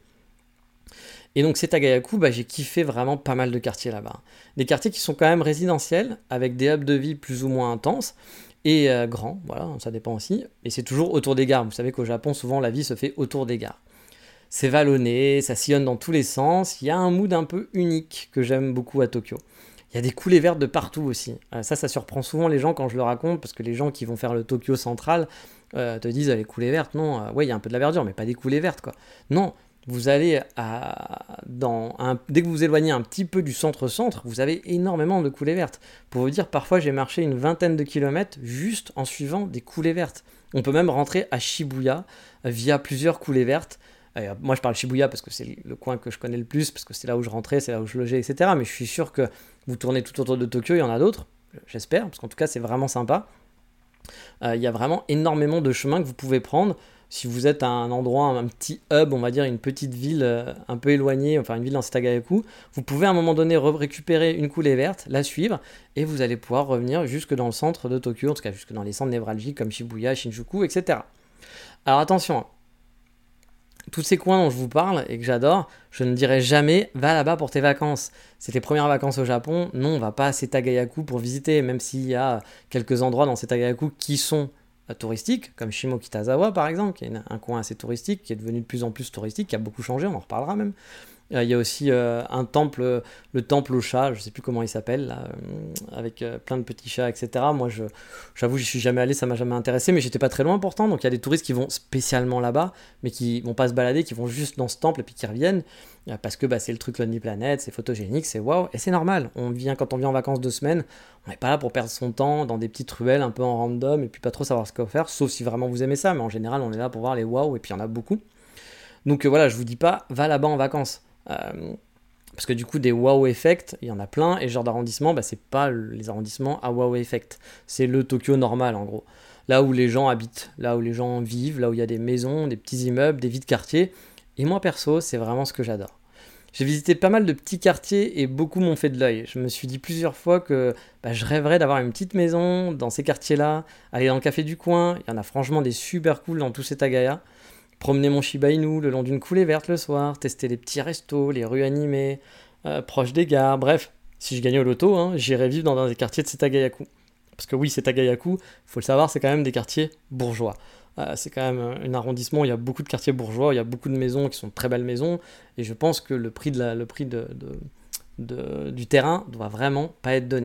Speaker 1: Et donc, c'est Tagayaku, bah, j'ai kiffé vraiment pas mal de quartiers là-bas. Des quartiers qui sont quand même résidentiels, avec des hubs de vie plus ou moins intenses, et euh, grands, voilà, ça dépend aussi. Et c'est toujours autour des gares. Vous savez qu'au Japon, souvent, la vie se fait autour des gares. C'est vallonné, ça sillonne dans tous les sens. Il y a un mood un peu unique que j'aime beaucoup à Tokyo. Il y a des coulées vertes de partout aussi. Euh, ça, ça surprend souvent les gens quand je le raconte, parce que les gens qui vont faire le Tokyo central euh, te disent les coulées vertes. Non, ouais, il y a un peu de la verdure, mais pas des coulées vertes, quoi. Non, vous allez à, dans dès que vous vous éloignez un petit peu du centre-centre, vous avez énormément de coulées vertes. Pour vous dire, parfois j'ai marché une vingtaine de kilomètres juste en suivant des coulées vertes. On peut même rentrer à Shibuya via plusieurs coulées vertes. Euh, moi je parle Shibuya parce que c'est le coin que je connais le plus, parce que c'est là où je rentrais, c'est là où je logeais, etc. Mais je suis sûr que vous tournez tout autour de Tokyo, il y en a d'autres, j'espère, parce qu'en tout cas c'est vraiment sympa. Euh, il y a vraiment énormément de chemins que vous pouvez prendre si vous êtes à un endroit, un petit hub, on va dire une petite ville euh, un peu éloignée, enfin une ville dans Setagayaku, vous pouvez à un moment donné récupérer une coulée verte, la suivre, et vous allez pouvoir revenir jusque dans le centre de Tokyo, en tout cas jusque dans les centres névralgiques comme Shibuya, Shinjuku, etc. Alors attention, hein. tous ces coins dont je vous parle et que j'adore, je ne dirais jamais va là-bas pour tes vacances. C'est tes premières vacances au Japon, non, on va pas à Setagayaku pour visiter, même s'il y a quelques endroits dans Setagayaku qui sont touristique, comme Shimokitazawa par exemple, qui est un coin assez touristique, qui est devenu de plus en plus touristique, qui a beaucoup changé, on en reparlera même. Il y a aussi un temple, le temple aux chats, je sais plus comment il s'appelle, avec plein de petits chats, etc. Moi, je, j'avoue, je suis jamais allé, ça m'a jamais intéressé, mais j'étais pas très loin pourtant. Donc il y a des touristes qui vont spécialement là-bas, mais qui vont pas se balader, qui vont juste dans ce temple et puis qui reviennent parce que bah, c'est le truc Lonely Planet, c'est photogénique, c'est waouh, et c'est normal. On vient quand on vient en vacances deux semaines, on n'est pas là pour perdre son temps dans des petites ruelles un peu en random et puis pas trop savoir ce qu'on faire, sauf si vraiment vous aimez ça, mais en général on est là pour voir les waouh et puis il y en a beaucoup. Donc euh, voilà, je vous dis pas, va là-bas en vacances. Euh, parce que du coup, des wow effect, il y en a plein, et genre d'arrondissement, bah, c'est pas les arrondissements à wow effect. C'est le Tokyo normal en gros. Là où les gens habitent, là où les gens vivent, là où il y a des maisons, des petits immeubles, des vies de quartier. Et moi perso, c'est vraiment ce que j'adore. J'ai visité pas mal de petits quartiers et beaucoup m'ont fait de l'œil. Je me suis dit plusieurs fois que bah, je rêverais d'avoir une petite maison dans ces quartiers-là, aller dans le café du coin. Il y en a franchement des super cool dans tous ces Tagaya. Promener mon Shiba Inu le long d'une coulée verte le soir, tester les petits restos, les rues animées, euh, proches des gares. Bref, si je gagnais au loto, hein, j'irais vivre dans un des quartiers de Setagayaku. Parce que oui, Setagayaku, faut le savoir, c'est quand même des quartiers bourgeois. Euh, c'est quand même un arrondissement où il y a beaucoup de quartiers bourgeois, il y a beaucoup de maisons qui sont de très belles maisons, et je pense que le prix, du terrain doit vraiment pas être donné.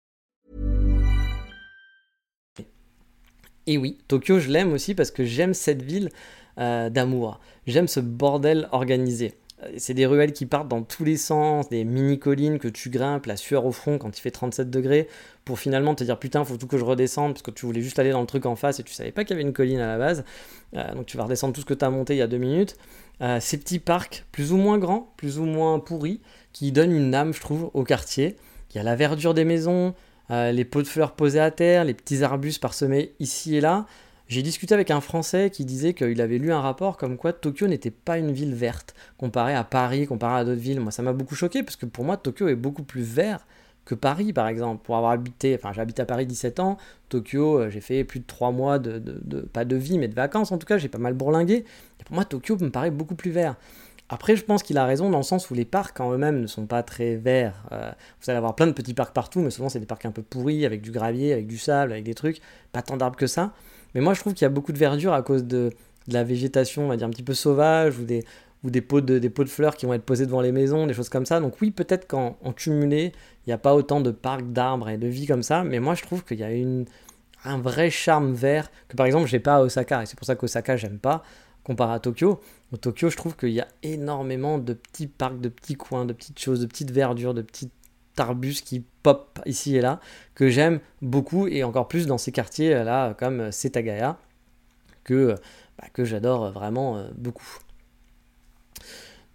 Speaker 1: Et oui, Tokyo, je l'aime aussi parce que j'aime cette ville euh, d'amour. J'aime ce bordel organisé. C'est des ruelles qui partent dans tous les sens, des mini-collines que tu grimpes, la sueur au front quand il fait 37 degrés, pour finalement te dire putain, faut tout que je redescende parce que tu voulais juste aller dans le truc en face et tu savais pas qu'il y avait une colline à la base. Euh, donc tu vas redescendre tout ce que tu as monté il y a deux minutes. Euh, ces petits parcs, plus ou moins grands, plus ou moins pourris, qui donnent une âme, je trouve, au quartier. Il y a la verdure des maisons, euh, les pots de fleurs posés à terre, les petits arbustes parsemés ici et là. J'ai discuté avec un Français qui disait qu'il avait lu un rapport comme quoi Tokyo n'était pas une ville verte comparé à Paris, comparé à d'autres villes. Moi, ça m'a beaucoup choqué parce que pour moi, Tokyo est beaucoup plus vert que Paris, par exemple. Pour avoir habité, enfin, j'ai habité à Paris 17 ans. Tokyo, euh, j'ai fait plus de 3 mois de, de, pas de vie, mais de vacances en tout cas. J'ai pas mal bourlingué. Et pour moi, Tokyo me paraît beaucoup plus vert. Après, je pense qu'il a raison dans le sens où les parcs en eux-mêmes ne sont pas très verts. Euh, vous allez avoir plein de petits parcs partout, mais souvent c'est des parcs un peu pourris, avec du gravier, avec du sable, avec des trucs, pas tant d'arbres que ça. Mais moi, je trouve qu'il y a beaucoup de verdure à cause de, la végétation, on va dire, un petit peu sauvage, ou des, pots de, fleurs qui vont être posés devant les maisons, des choses comme ça. Donc oui, peut-être qu'en cumulé, il n'y a pas autant de parcs, d'arbres et de vie comme ça, mais moi, je trouve qu'il y a un vrai charme vert que, par exemple, j'ai pas à Osaka, et c'est pour ça qu'Osaka, j'aime pas, comparé à Tokyo. Au Tokyo, je trouve qu'il y a énormément de petits parcs, de petits coins, de petites choses, de petites verdures, de petites arbustes qui pop ici et là, que j'aime beaucoup, et encore plus dans ces quartiers là, comme Setagaya, que, bah, que j'adore vraiment euh, beaucoup.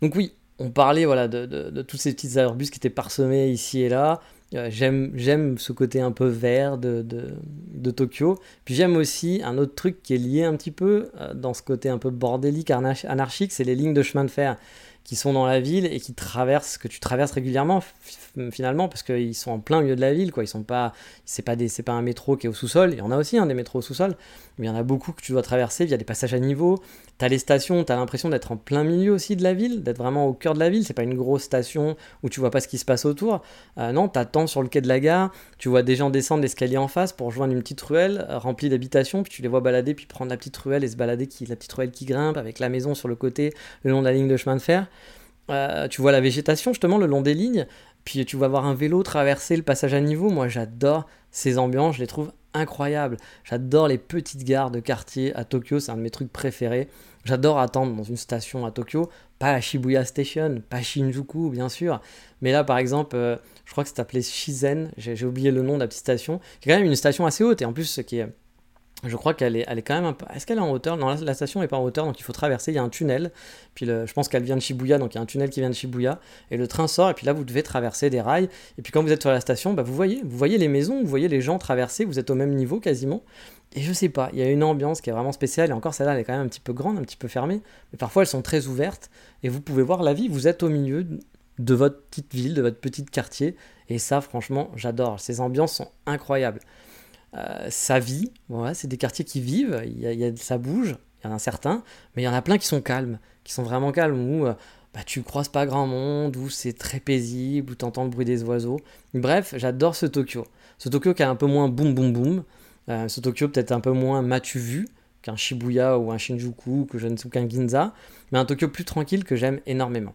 Speaker 1: Donc oui, on parlait voilà, de, de, tous ces petits arbustes qui étaient parsemés ici et là. Euh, j'aime ce côté un peu vert de, de Tokyo. Puis j'aime aussi un autre truc qui est lié un petit peu euh, dans ce côté un peu bordélique, anarchique, c'est les lignes de chemin de fer qui sont dans la ville et qui traversent, que tu traverses régulièrement finalement parce qu'ils sont en plein milieu de la ville quoi. Ils sont pas, c'est pas des, c'est pas un métro qui est au sous-sol. Il y en a aussi hein, des métros au sous-sol, mais il y en a beaucoup que tu dois traverser via des passages à niveau. T'as les stations, t'as l'impression d'être en plein milieu aussi de la ville, d'être vraiment au cœur de la ville. C'est pas une grosse station où tu vois pas ce qui se passe autour. Euh, non, t'attends sur le quai de la gare, tu vois des gens descendre l'escalier en face pour rejoindre une petite ruelle euh, remplie d'habitations, puis tu les vois balader, puis prendre la petite ruelle et se balader, qui, la petite ruelle qui grimpe avec la maison sur le côté, le long de la ligne de chemin de fer. Euh, tu vois la végétation justement le long des lignes, puis tu vas voir un vélo traverser le passage à niveau. Moi j'adore ces ambiances, je les trouve incroyables. J'adore les petites gares de quartier à Tokyo, c'est un de mes trucs préférés. J'adore attendre dans une station à Tokyo, pas la Shibuya Station, pas Shinjuku bien sûr, mais là par exemple, euh, je crois que c'est appelé Shizen, j'ai oublié le nom de la petite station, qui est quand même une station assez haute et en plus ce qui est je crois qu'elle est, elle est quand même un peu. Est-ce qu'elle est en hauteur? Non, la, station n'est pas en hauteur, donc il faut traverser. Il y a un tunnel. Puis je pense qu'elle vient de Shibuya, donc il y a un tunnel qui vient de Shibuya. Et le train sort, et puis là, vous devez traverser des rails. Et puis quand vous êtes sur la station, bah, vous voyez, vous voyez les maisons, vous voyez les gens traverser. Vous êtes au même niveau quasiment. Et je sais pas, il y a une ambiance qui est vraiment spéciale. Et encore, celle-là, elle est quand même un petit peu grande, un petit peu fermée. Mais parfois, elles sont très ouvertes. Et vous pouvez voir la vie. Vous êtes au milieu de votre petite ville, de votre petit quartier. Et ça, franchement, j'adore. Ces ambiances sont incroyables. Euh, ça vit, voilà, c'est des quartiers qui vivent, il y a, ça bouge, il y en a certains, mais il y en a plein qui sont calmes, qui sont vraiment calmes, où euh, bah, tu croises pas grand monde, où c'est très paisible, où tu entends le bruit des oiseaux. Bref, j'adore ce Tokyo. Ce Tokyo qui est un peu moins boum boum boum, euh, ce Tokyo peut-être un peu moins m'as-tu vu qu'un Shibuya ou un Shinjuku, que je ne qu'un Ginza, mais un Tokyo plus tranquille que j'aime énormément.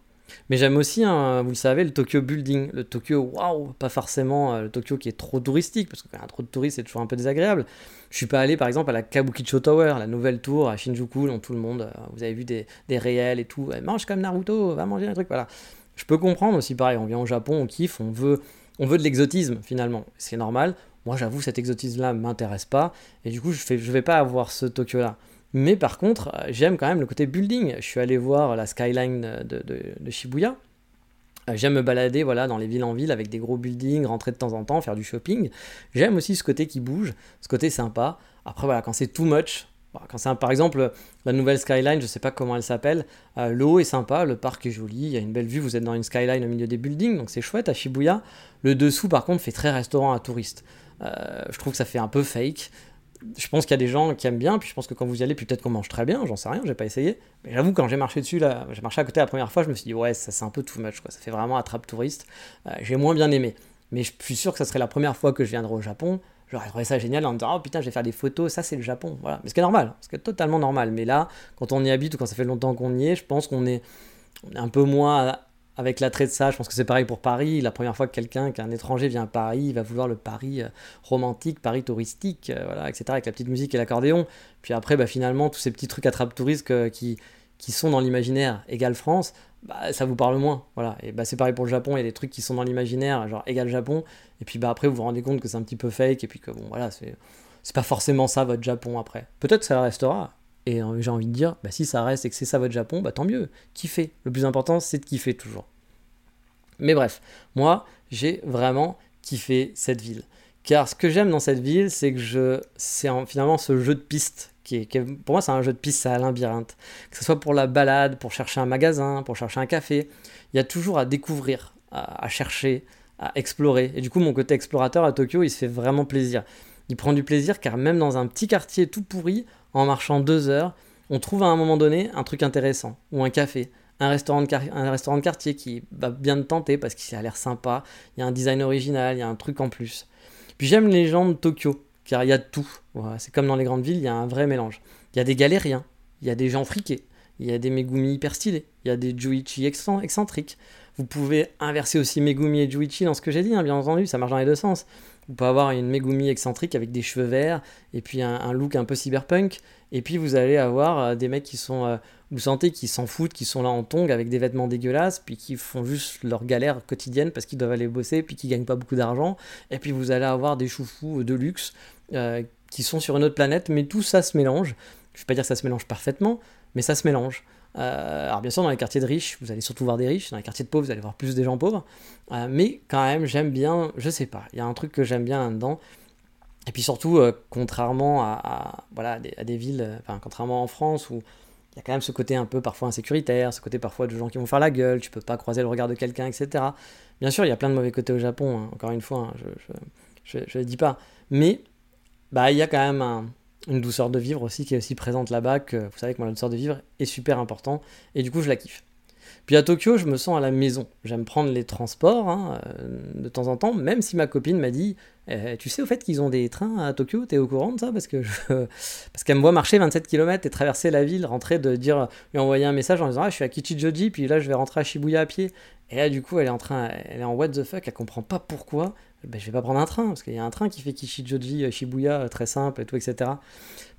Speaker 1: Mais j'aime aussi, hein, vous le savez, le Tokyo Building. Le Tokyo, waouh, pas forcément euh, le Tokyo qui est trop touristique, parce que y a trop de touristes, c'est toujours un peu désagréable. Je suis pas allé, par exemple, à la Kabukicho Tower, la nouvelle tour à Shinjuku, dont tout le monde, euh, vous avez vu des, des réels et tout. mange comme Naruto, va manger un truc, voilà. Je peux comprendre aussi, pareil, on vient au Japon, on kiffe, on veut, on veut de l'exotisme, finalement. C'est normal. Moi, j'avoue, cet exotisme-là m'intéresse pas, et du coup, je, fais, je vais pas avoir ce Tokyo-là. Mais par contre, euh, j'aime quand même le côté building. Je suis allé voir la skyline de, Shibuya. Euh, j'aime me balader voilà, dans les villes en ville avec des gros buildings, rentrer de temps en temps, faire du shopping. J'aime aussi ce côté qui bouge, ce côté sympa. Après, voilà, quand c'est too much, bah, quand c'est par exemple la nouvelle skyline, je sais pas comment elle s'appelle, euh, le haut est sympa, le parc est joli, il y a une belle vue, vous êtes dans une skyline au milieu des buildings, donc c'est chouette à Shibuya. Le dessous, par contre, fait très restaurant à touristes. je trouve que ça fait un peu fake je pense qu'il y a des gens qui aiment bien, puis je pense que quand vous y allez, peut-être qu'on mange très bien, j'en sais rien, j'ai pas essayé. Mais j'avoue, quand j'ai marché dessus, là, j'ai marché à côté la première fois, je me suis dit, ouais, ça c'est un peu too much, ça fait vraiment attrape touriste. Euh, j'ai moins bien aimé. Mais je suis sûr que ça serait la première fois que je viendrai au Japon. J'aurais trouvé ça génial en me disant, oh putain, je vais faire des photos, ça c'est le Japon. Voilà. Mais ce qui est normal, ce qui est totalement normal. Mais là, quand on y habite ou quand ça fait longtemps qu'on y est, je pense qu'on est, on est un peu moins avec l'attrait de ça, je pense que c'est pareil pour Paris. La première fois que quelqu'un, qu'un étranger vient à Paris, il va vouloir le Paris euh, romantique, Paris touristique, euh, voilà, etc., avec la petite musique et l'accordéon. Puis après, bah, finalement, tous ces petits trucs attrape touristes qui, qui sont dans l'imaginaire égal France, bah, ça vous parle moins. Voilà. Et bah, c'est pareil pour le Japon, il y a des trucs qui sont dans l'imaginaire, genre égal Japon, et puis bah, après, vous vous rendez compte que c'est un petit peu fake, et puis que bon, voilà, c'est, c'est pas forcément ça votre Japon après. Peut-être que ça restera, et j'ai envie de dire, bah, si ça reste et que c'est ça votre Japon, bah, tant mieux, kiffez. Le plus important, c'est de kiffer toujours. Mais bref, moi, j'ai vraiment kiffé cette ville. Car ce que j'aime dans cette ville, c'est que je, c'est finalement ce jeu de piste qui est, pour moi, c'est un jeu de piste, c'est un labyrinthe. Que ce soit pour la balade, pour chercher un magasin, pour chercher un café, il y a toujours à découvrir, à, à chercher, à explorer. Et du coup, mon côté explorateur à Tokyo, il se fait vraiment plaisir. Il prend du plaisir car même dans un petit quartier tout pourri, en marchant deux heures, on trouve à un moment donné un truc intéressant, ou un café, un restaurant, de quartier qui va bien te tenter parce qu'il a l'air sympa, il y a un design original, il y a un truc en plus. Puis j'aime les gens de Tokyo, car il y a de tout. c'est comme dans les grandes villes, il y a un vrai mélange. Il y a des galériens, il y a des gens friqués, il y a des Megumi hyper stylés, il y a des Juichi excentriques. Vous pouvez inverser aussi Megumi et Juichi dans ce que j'ai dit, hein, bien entendu, ça marche dans les deux sens. Vous pouvez avoir une Megumi excentrique avec des cheveux verts et puis un, look un peu cyberpunk. Et puis vous allez avoir euh, des mecs qui sont, euh, vous sentez, qui s'en foutent, qui sont là en tongs avec des vêtements dégueulasses, puis qui font juste leur galère quotidienne parce qu'ils doivent aller bosser, puis qui gagnent pas beaucoup d'argent. Et puis vous allez avoir des choufous de luxe euh, qui sont sur une autre planète, mais tout ça se mélange. Je vais pas dire que ça se mélange parfaitement, mais ça se mélange. Euh, alors bien sûr, dans les quartiers de riches, vous allez surtout voir des riches. Dans les quartiers de pauvres, vous allez voir plus des gens pauvres. Euh, mais quand même, j'aime bien, je sais pas, il y a un truc que j'aime bien là-dedans. Et puis surtout, euh, contrairement à, voilà, à des, villes, enfin, contrairement en France où il y a quand même ce côté un peu parfois insécuritaire, ce côté parfois de gens qui vont faire la gueule, tu peux pas croiser le regard de quelqu'un, etc. Bien sûr, il y a plein de mauvais côtés au Japon, hein, encore une fois, hein, je le dis pas. Mais bah, il y a quand même un, une douceur de vivre aussi qui est aussi présente là-bas, que vous savez que moi la douceur de vivre est super important, et du coup je la kiffe. Puis à Tokyo, je me sens à la maison. J'aime prendre les transports hein, euh, de temps en temps, même si ma copine m'a dit eh, Tu sais au fait qu'ils ont des trains à Tokyo, t'es au courant de ça? Parce que parce qu'elle me voit marcher 27 km et traverser la ville, rentrer, de dire, lui envoyer un message en disant ah, Je suis à Kichijoji, puis là je vais rentrer à Shibuya à pied. Et là, du coup, elle est en train, elle est en what the fuck, elle comprend pas pourquoi. Ben, je vais pas prendre un train, parce qu'il y a un train qui fait Kishijoji, Shibuya, très simple et tout, etc.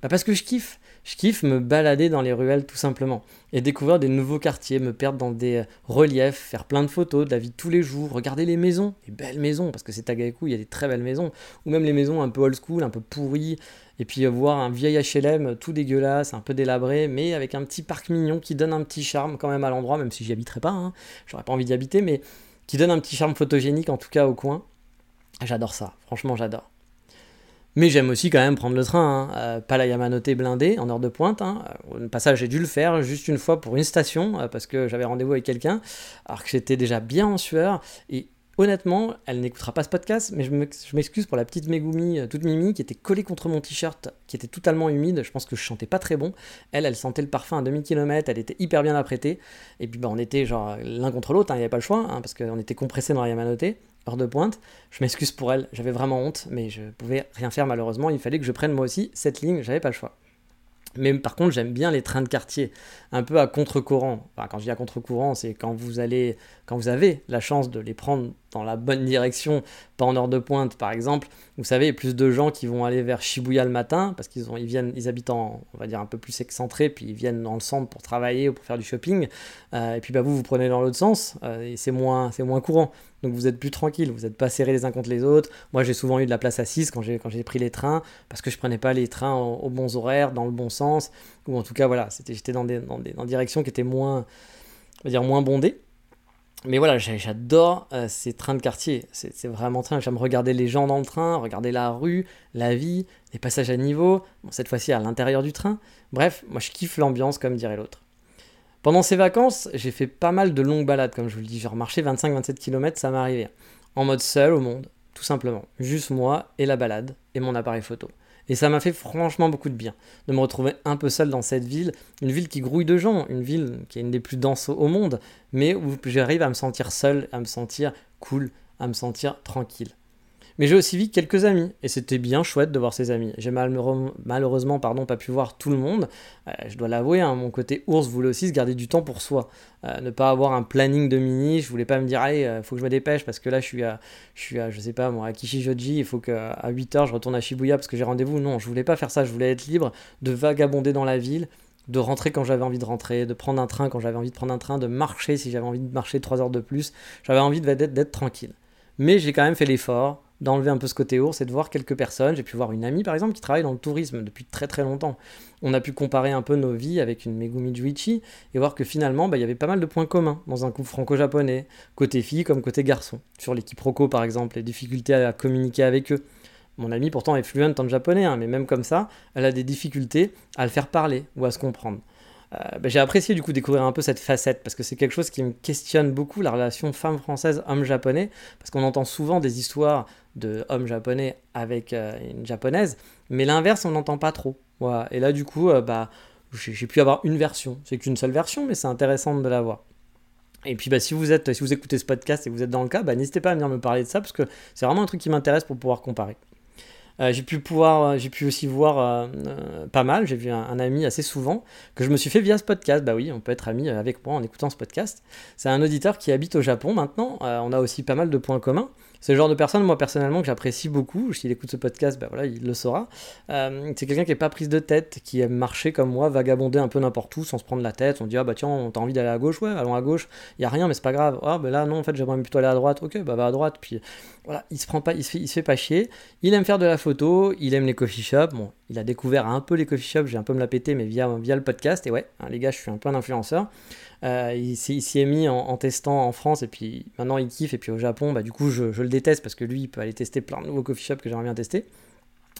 Speaker 1: Ben, parce que je kiffe. Je kiffe me balader dans les ruelles tout simplement et découvrir des nouveaux quartiers, me perdre dans des reliefs, faire plein de photos de la vie de tous les jours, regarder les maisons, les belles maisons, parce que c'est Tagaeku, il y a des très belles maisons, ou même les maisons un peu old school, un peu pourries, et puis voir un vieil HLM tout dégueulasse, un peu délabré, mais avec un petit parc mignon qui donne un petit charme quand même à l'endroit, même si j'y habiterais pas, hein. j'aurais pas envie d'y habiter, mais qui donne un petit charme photogénique en tout cas au coin. J'adore ça, franchement j'adore. Mais j'aime aussi quand même prendre le train, hein. euh, pas la Yamanote blindée en heure de pointe. Hein. Le passage, j'ai dû le faire juste une fois pour une station, euh, parce que j'avais rendez-vous avec quelqu'un, alors que j'étais déjà bien en sueur. Et honnêtement, elle n'écoutera pas ce podcast, mais je m'excuse pour la petite Megumi, euh, toute mimi, qui était collée contre mon t-shirt, qui était totalement humide. Je pense que je chantais pas très bon. Elle, elle sentait le parfum à demi-kilomètre, elle était hyper bien apprêtée. Et puis bah, on était genre l'un contre l'autre, hein, il n'y avait pas le choix, parce qu'on était compressés dans la Yamanote heure de pointe. Je m'excuse pour elle, j'avais vraiment honte, mais je pouvais rien faire malheureusement. Il fallait que je prenne moi aussi cette ligne, j'avais pas le choix. Mais par contre, j'aime bien les trains de quartier, un peu à contre-courant. Quand je dis à contre-courant, c'est quand vous allez, quand vous avez la chance de les prendre dans la bonne direction, pas en heure de pointe par exemple. Vous savez, plus de gens qui vont aller vers Shibuya le matin parce qu'ils ils viennent, ils habitent en, on va dire un peu plus excentré, puis ils viennent dans le centre pour travailler ou pour faire du shopping. Euh, et puis bah vous, vous prenez dans l'autre sens euh, et c'est moins, c'est moins courant. Donc vous êtes plus tranquille, vous n'êtes pas serrés les uns contre les autres. Moi j'ai souvent eu de la place assise quand j'ai quand j'ai pris les trains parce que je prenais pas les trains aux, bons horaires, dans le bon sens, ou en tout cas voilà, c'était j'étais dans des, dans des dans directions qui étaient moins, on va dire moins bondées. Mais voilà, j'adore euh, ces trains de quartier. C'est vraiment train. J'aime regarder les gens dans le train, regarder la rue, la vie, les passages à niveau. cette fois-ci à l'intérieur du train. Bref, moi je kiffe l'ambiance, comme dirait l'autre. Pendant ces vacances, j'ai fait pas mal de longues balades, comme je vous le dis. J'ai remarché 25-27 km, ça m'est arrivé. En mode seul au monde, tout simplement. Juste moi et la balade et mon appareil photo. Et ça m'a fait franchement beaucoup de bien de me retrouver un peu seul dans cette ville, une ville qui grouille de gens, une ville qui est une des plus denses au monde, mais où j'arrive à me sentir seul, à me sentir cool, à me sentir tranquille. Mais j'ai aussi vu quelques amis, et c'était bien chouette de voir ces amis. J'ai malheureusement pardon, pas pu voir tout le monde. Euh, je dois l'avouer, hein, mon côté ours voulait aussi se garder du temps pour soi. Euh, ne pas avoir un planning de mini, je voulais pas me dire, allez, euh, faut que je me dépêche parce que là je suis à, je suis à, je sais pas moi, à Kishijoji, il faut qu'à 8h je retourne à Shibuya parce que j'ai rendez-vous. Non, je voulais pas faire ça, je voulais être libre de vagabonder dans la ville, de rentrer quand j'avais envie de rentrer, de prendre un train quand j'avais envie de prendre un train, de marcher si j'avais envie de marcher 3 heures de plus. J'avais envie d'être tranquille. Mais j'ai quand même fait l'effort d'enlever un peu ce côté ours et de voir quelques personnes. J'ai pu voir une amie par exemple qui travaille dans le tourisme depuis très très longtemps. On a pu comparer un peu nos vies avec une Megumi Juichi et voir que finalement bah, il y avait pas mal de points communs dans un couple franco-japonais, côté fille comme côté garçon. Sur les quiproquos par exemple, les difficultés à communiquer avec eux. Mon amie pourtant est fluente en japonais, hein, mais même comme ça, elle a des difficultés à le faire parler ou à se comprendre. Euh, bah, j'ai apprécié du coup découvrir un peu cette facette parce que c'est quelque chose qui me questionne beaucoup la relation femme française homme japonais parce qu'on entend souvent des histoires de hommes japonais avec euh, une japonaise mais l'inverse on n'entend pas trop voilà. et là du coup euh, bah j'ai pu avoir une version c'est qu'une seule version mais c'est intéressant de l'avoir et puis bah, si vous êtes si vous écoutez ce podcast et que vous êtes dans le cas bah, n'hésitez pas à venir me parler de ça parce que c'est vraiment un truc qui m'intéresse pour pouvoir comparer euh, j'ai pu pu aussi voir pas mal. J'ai vu un, ami assez souvent que je me suis fait via ce podcast. Bah oui, on peut être ami avec moi en écoutant ce podcast. C'est un auditeur qui habite au Japon maintenant. on a aussi pas mal de points communs. C'est le genre de personne, moi personnellement, que j'apprécie beaucoup. S'il écoute ce podcast, ben voilà, il le saura. Euh, c'est quelqu'un qui n'est pas prise de tête, qui aime marcher comme moi, vagabonder un peu n'importe où sans se prendre la tête. On dit, ah bah tiens, t'as envie d'aller à gauche, ouais, allons à gauche. Il y a rien, mais c'est pas grave. Ah bah là, non, en fait, j'aimerais plutôt aller à droite. Ok, bah va à droite. Puis voilà, il se prend pas, il se fait, il pas chier. Il aime faire de la photo, il aime les coffee shops. Bon, il a découvert un peu les coffee shops, j'ai un peu me la péter, mais via, via le podcast. Et ouais, hein, les gars, je suis un peu un influenceur. Euh, il s'y est mis en, testant en France et puis maintenant il kiffe. Et puis au Japon, bah, du coup, je, le déteste parce que lui, il peut aller tester plein de nouveaux coffee shops que j'aimerais bien tester.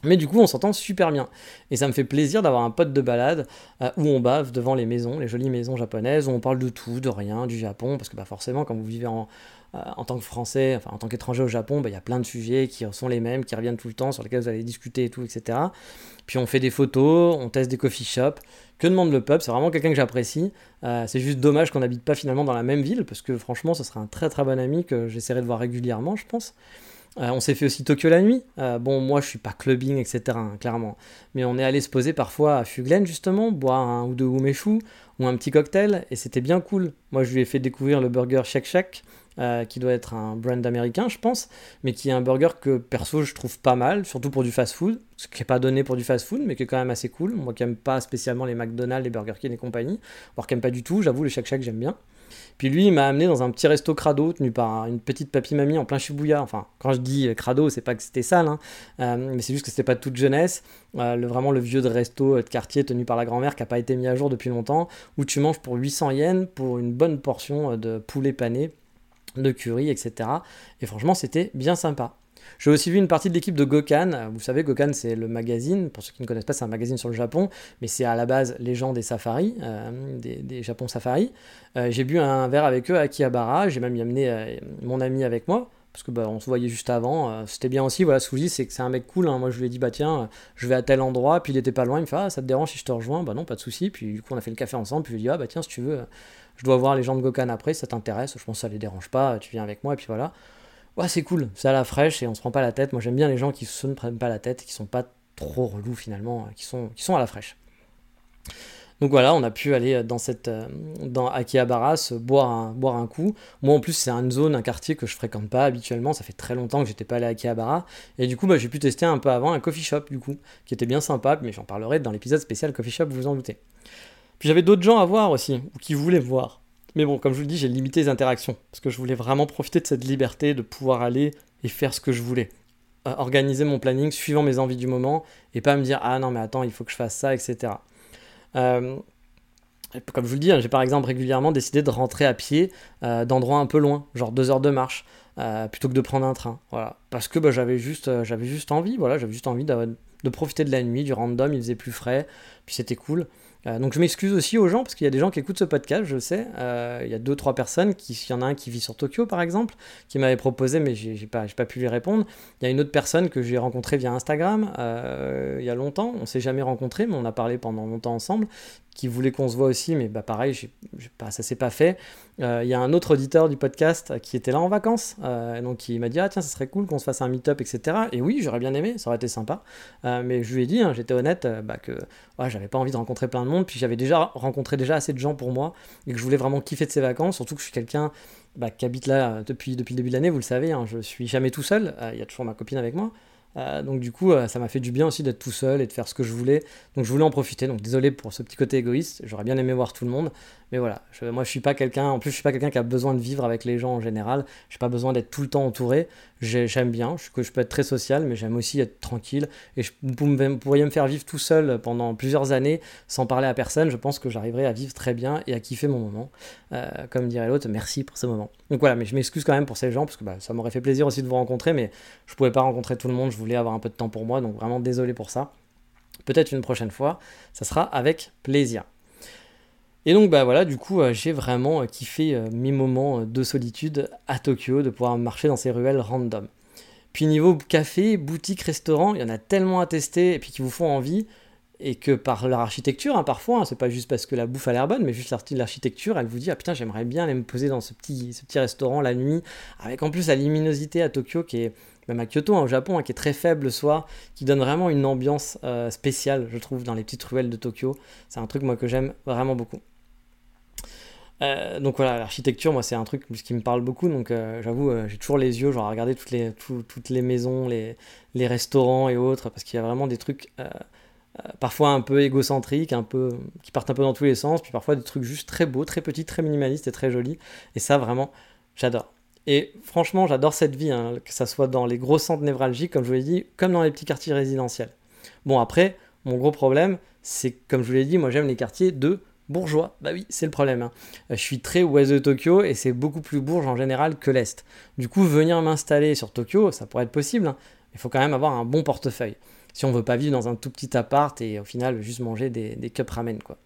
Speaker 1: Mais du coup, on s'entend super bien. Et ça me fait plaisir d'avoir un pote de balade euh, où on bave devant les maisons, les jolies maisons japonaises, où on parle de tout, de rien, du Japon. Parce que bah, forcément, quand vous vivez en, euh, tant que Français, enfin en tant qu'étranger au Japon, bah, il y a plein de sujets qui sont les mêmes, qui reviennent tout le temps, sur lesquels vous allez discuter et tout, etc. Puis on fait des photos, on teste des coffee shops. Que demande le pub C'est vraiment quelqu'un que j'apprécie. Euh, c'est juste dommage qu'on n'habite pas finalement dans la même ville, parce que franchement, ce serait un très très bon ami que j'essaierai de voir régulièrement, je pense. Euh, on s'est fait aussi Tokyo la nuit. bon, moi je suis pas clubbing, etc. Hein, clairement. Mais on est allé se poser parfois à Fuglen justement, boire un ou deux umeshu ou un petit cocktail, et c'était bien cool. Moi je lui ai fait découvrir le burger Shake Shack euh, qui doit être un brand américain, je pense, mais qui est un burger que perso je trouve pas mal, surtout pour du fast-food, ce qui n'est pas donné pour du fast-food, mais qui est quand même assez cool. Moi qui n'aime pas spécialement les McDonald's, les Burger King et compagnie, voire qui n'aime pas du tout, j'avoue, les Shake Shack j'aime bien. Puis lui, il m'a amené dans un petit resto crado tenu par une petite papy-mamie en plein Shibuya. Enfin, quand je dis crado, c'est pas que c'était sale, hein, euh, mais c'est juste que c'était pas toute jeunesse. Euh, vraiment le vieux de resto de quartier tenu par la grand-mère qui n'a pas été mis à jour depuis longtemps, où tu manges pour 800 yens pour une bonne portion de poulet pané, de curry, etc. Et franchement, c'était bien sympa. J'ai aussi vu une partie de l'équipe de Gokan. Vous savez, Gokan, c'est le magazine. Pour ceux qui ne connaissent pas, c'est un magazine sur le Japon, mais c'est à la base les gens des safaris, euh, des, Japon Safari. Euh, j'ai bu un verre avec eux à Akihabara. J'ai même y amené euh, mon ami avec moi. Parce que bah, on se voyait juste avant, c'était bien aussi. Voilà, Suji, c'est que c'est un mec cool. Hein. Moi, je lui ai dit bah tiens, je vais à tel endroit. Puis il était pas loin. Il me fait ah ça te dérange si je te rejoins? Bah non, pas de souci. Puis du coup, on a fait le café ensemble. Puis je lui ai dit ah bah tiens, si tu veux, je dois voir les gens de Gokan après. ça t'intéresse? Je pense que ça les dérange pas. Tu viens avec moi. Et puis voilà ouais, c'est cool, c'est à la fraîche et on se prend pas la tête. Moi, j'aime bien les gens qui se ne prennent pas la tête, qui sont pas trop relous finalement, qui sont, qui sont à la fraîche. Donc voilà, on a pu aller dans cette euh, dans Akihabara boire un, boire un coup. Moi en plus c'est une zone, un quartier que je fréquente pas habituellement, ça fait très longtemps que j'étais pas allé à Akihabara et du coup bah, j'ai pu tester un peu avant un coffee shop du coup qui était bien sympa, mais j'en parlerai dans l'épisode spécial coffee shop, vous vous en doutez. Puis j'avais d'autres gens à voir aussi ou qui voulaient voir. Mais bon, comme je vous le dis, j'ai limité les interactions, parce que je voulais vraiment profiter de cette liberté de pouvoir aller et faire ce que je voulais. Euh, organiser mon planning suivant mes envies du moment, et pas me dire, ah non, mais attends, il faut que je fasse ça, etc. Euh, comme je vous le dis, hein, j'ai par exemple régulièrement décidé de rentrer à pied euh, d'endroits un peu loin, genre deux heures de marche, plutôt que de prendre un train. Voilà. Parce que bah, j'avais juste, envie, voilà, j'avais juste envie de, profiter de la nuit, du random, il faisait plus frais, puis c'était cool. Euh, donc je m'excuse aussi aux gens parce qu'il y a des gens qui écoutent ce podcast, je sais. Euh, il y a deux trois personnes, qui, il y en a un qui vit sur Tokyo par exemple, qui m'avait proposé, mais j'ai pas, pas pu lui répondre. Il y a une autre personne que j'ai rencontrée via Instagram euh, il y a longtemps. On s'est jamais rencontrés, mais on a parlé pendant longtemps ensemble, qui voulait qu'on se voit aussi, mais bah pareil, pas, ça s'est pas fait. Il y a un autre auditeur du podcast qui était là en vacances, donc il m'a dit ah tiens ça serait cool qu'on se fasse un meet-up etc. Et oui j'aurais bien aimé, ça aurait été sympa. Mais je lui ai dit, hein, j'étais honnête, bah, que j'avais pas envie de rencontrer plein de monde, puis j'avais déjà rencontré déjà assez de gens pour moi et que je voulais vraiment kiffer de ces vacances, surtout que je suis quelqu'un bah, qui habite là depuis, depuis le début de l'année, vous le savez, hein, je suis jamais tout seul, il y a toujours ma copine avec moi. Euh, donc du coup, euh, ça m'a fait du bien aussi d'être tout seul et de faire ce que je voulais. Donc je voulais en profiter. Donc désolé pour ce petit côté égoïste. J'aurais bien aimé voir tout le monde, mais voilà. moi, je suis pas quelqu'un. En plus, je suis pas quelqu'un qui a besoin de vivre avec les gens en général. J'ai pas besoin d'être tout le temps entouré. J'aime bien. Je, je peux être très social, mais j'aime aussi être tranquille. Et je, vous pourriez me faire vivre tout seul pendant plusieurs années sans parler à personne. Je pense que j'arriverai à vivre très bien et à kiffer mon moment. Euh, comme dirait l'autre, merci pour ce moment. Donc voilà, mais je m'excuse quand même pour ces gens parce que bah, ça m'aurait fait plaisir aussi de vous rencontrer, mais je pouvais pas rencontrer tout le monde. Je voulais avoir un peu de temps pour moi, donc vraiment désolé pour ça. Peut-être une prochaine fois, ça sera avec plaisir. Et donc bah voilà, du coup euh, j'ai vraiment euh, kiffé euh, mes moments de solitude à Tokyo, de pouvoir marcher dans ces ruelles random. Puis niveau café, boutique, restaurant, il y en a tellement à tester et puis qui vous font envie et que par leur architecture, hein, parfois, hein, c'est pas juste parce que la bouffe a l'air bonne, mais juste l'architecture, elle vous dit ah putain j'aimerais bien aller me poser dans ce petit, ce petit restaurant la nuit, avec en plus la luminosité à Tokyo qui est même à Kyoto, hein, au Japon, qui est très faible le soir, qui donne vraiment une ambiance spéciale, je trouve, dans les petites ruelles de Tokyo. C'est un truc moi que j'aime vraiment beaucoup. Euh, donc voilà, l'architecture, moi, c'est un truc qui me parle beaucoup. Donc euh, j'avoue, euh, j'ai toujours les yeux, genre à regarder toutes les, toutes les maisons, les, les restaurants et autres, parce qu'il y a vraiment des trucs parfois un peu égocentriques, un peu, qui partent un peu dans tous les sens, puis parfois des trucs juste très beaux, très petits, très minimalistes et très jolis. Et ça, vraiment, j'adore. Et franchement, j'adore cette vie, hein, que ça soit dans les gros centres névralgiques, comme je vous l'ai dit, comme dans les petits quartiers résidentiels. Bon, après, mon gros problème, c'est comme je vous l'ai dit, moi j'aime les quartiers de bourgeois. Bah oui, c'est le problème. Hein. Euh, je suis très ouest de Tokyo et c'est beaucoup plus bourge en général que l'est. Du coup, venir m'installer sur Tokyo, ça pourrait être possible. Hein. Il faut quand même avoir un bon portefeuille. Si on veut pas vivre dans un tout petit appart et au final juste manger des, des cups ramen quoi.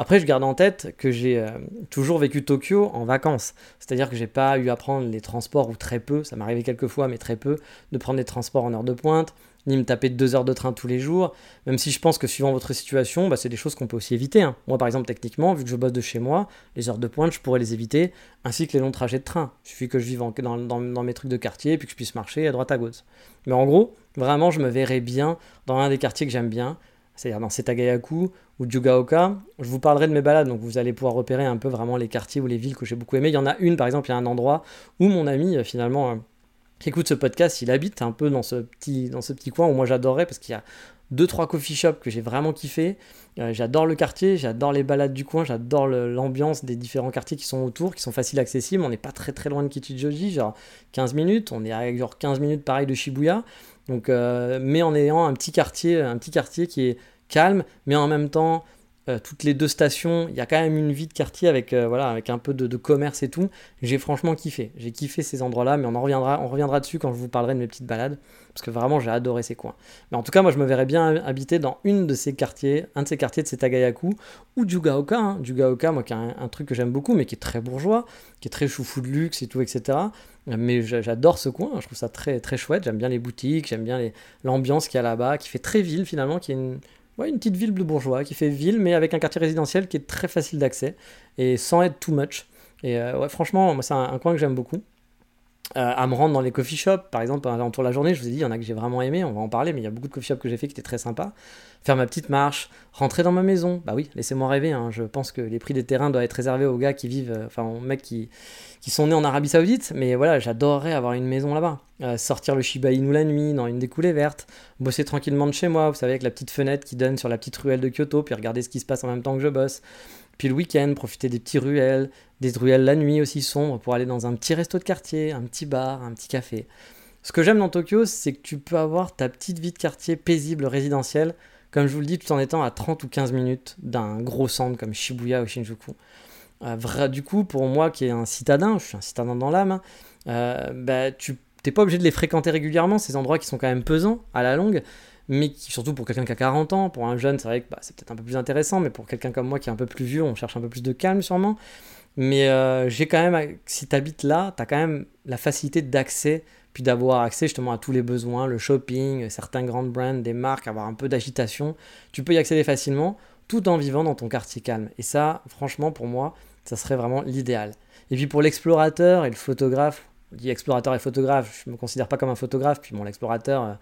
Speaker 1: Après, je garde en tête que j'ai euh, toujours vécu Tokyo en vacances. C'est-à-dire que j'ai pas eu à prendre les transports ou très peu, ça arrivé quelques fois, mais très peu, de prendre les transports en heure de pointe, ni me taper deux heures de train tous les jours, même si je pense que suivant votre situation, bah, c'est des choses qu'on peut aussi éviter. Hein. Moi, par exemple, techniquement, vu que je bosse de chez moi, les heures de pointe, je pourrais les éviter, ainsi que les longs trajets de train. Il suffit que je vive dans, mes trucs de quartier, puis que je puisse marcher à droite à gauche. Mais en gros, vraiment, je me verrais bien dans un des quartiers que j'aime bien, c'est-à-dire dans Setagayaku ou Jugaoka. Je vous parlerai de mes balades, donc vous allez pouvoir repérer un peu vraiment les quartiers ou les villes que j'ai beaucoup aimé. Il y en a une, par exemple, il y a un endroit où mon ami, euh, finalement, euh, qui écoute ce podcast, il habite un peu dans ce petit, dans ce petit coin où moi j'adorais parce qu'il y a deux trois coffee shops que j'ai vraiment kiffé. Euh, j'adore le quartier, j'adore les balades du coin, j'adore l'ambiance des différents quartiers qui sont autour, qui sont faciles accessibles. On n'est pas très très loin de Kichijoji, genre 15 minutes. On est à genre 15 minutes pareil de Shibuya. Donc, mais en ayant un petit quartier, un petit quartier qui est calme, mais en même temps, euh, toutes les deux stations, il y a quand même une vie de quartier avec, euh, voilà, avec un peu de, commerce et tout. J'ai franchement kiffé. J'ai kiffé ces endroits-là, mais on en reviendra, on reviendra dessus quand je vous parlerai de mes petites balades, parce que vraiment j'ai adoré ces coins. Mais en tout cas, moi je me verrais bien habiter dans une de ces quartiers, un de ces quartiers de Setagayaku, ou Jugaoka. Hein. Jugaoka, moi qui est un, truc que j'aime beaucoup, mais qui est très bourgeois, qui est très choufou de luxe et tout, etc. Mais j'adore ce coin, je trouve ça très, très chouette. J'aime bien les boutiques, j'aime bien l'ambiance qu'il y a là-bas, qui fait très ville finalement, qui est une une petite ville de bourgeois qui fait ville, mais avec un quartier résidentiel qui est très facile d'accès et sans être too much. Et euh, ouais, franchement, c'est un, coin que j'aime beaucoup. Euh, à me rendre dans les coffee shops, par exemple, de la journée, je vous ai dit, il y en a que j'ai vraiment aimé, on va en parler, mais il y a beaucoup de coffee shops que j'ai fait qui étaient très sympas. Faire ma petite marche, rentrer dans ma maison, bah oui, laissez-moi rêver, hein. je pense que les prix des terrains doivent être réservés aux gars qui vivent, euh, enfin aux mecs qui, qui sont nés en Arabie Saoudite, mais voilà, j'adorerais avoir une maison là-bas. sortir le Shiba Inu la nuit, dans une des coulées vertes, bosser tranquillement de chez moi, vous savez, avec la petite fenêtre qui donne sur la petite ruelle de Kyoto, puis regarder ce qui se passe en même temps que je bosse. Puis le week-end, profiter des petites ruelles, des ruelles la nuit aussi sombres pour aller dans un petit resto de quartier, un petit bar, un petit café. Ce que j'aime dans Tokyo, c'est que tu peux avoir ta petite vie de quartier paisible, résidentielle, comme je vous le dis, tout en étant à 30 ou 15 minutes d'un gros centre comme Shibuya ou Shinjuku. Euh, du coup, pour moi qui est un citadin, je suis un citadin dans l'âme, hein, euh, bah, tu n'es pas obligé de les fréquenter régulièrement, ces endroits qui sont quand même pesants à la longue, mais surtout pour quelqu'un qui a 40 ans, pour un jeune, c'est vrai que bah, c'est peut-être un peu plus intéressant, mais pour quelqu'un comme moi qui est un peu plus vieux, on cherche un peu plus de calme sûrement. Mais euh, j'ai quand même, si tu habites là, tu as quand même la facilité d'accès, puis d'avoir accès justement à tous les besoins, le shopping, certains grandes brands, des marques, avoir un peu d'agitation. Tu peux y accéder facilement tout en vivant dans ton quartier calme. Et ça, franchement, pour moi, ça serait vraiment l'idéal. Et puis pour l'explorateur et le photographe, on dit explorateur et photographe, je ne me considère pas comme un photographe, puis mon explorateur, euh, euh,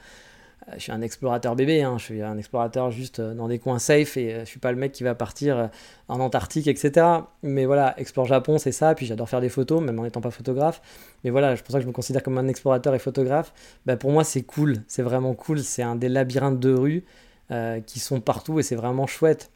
Speaker 1: je suis un explorateur bébé, hein. je suis un explorateur juste euh, dans des coins safe et euh, je suis pas le mec qui va partir en Antarctique, etc. Mais voilà, Explore Japon, c'est ça. Puis j'adore faire des photos, même en n'étant pas photographe. Mais voilà, c'est pour ça que je me considère comme un explorateur et photographe. Bah, pour moi, c'est cool, c'est vraiment cool. C'est un des labyrinthes de rue qui sont partout et c'est vraiment chouette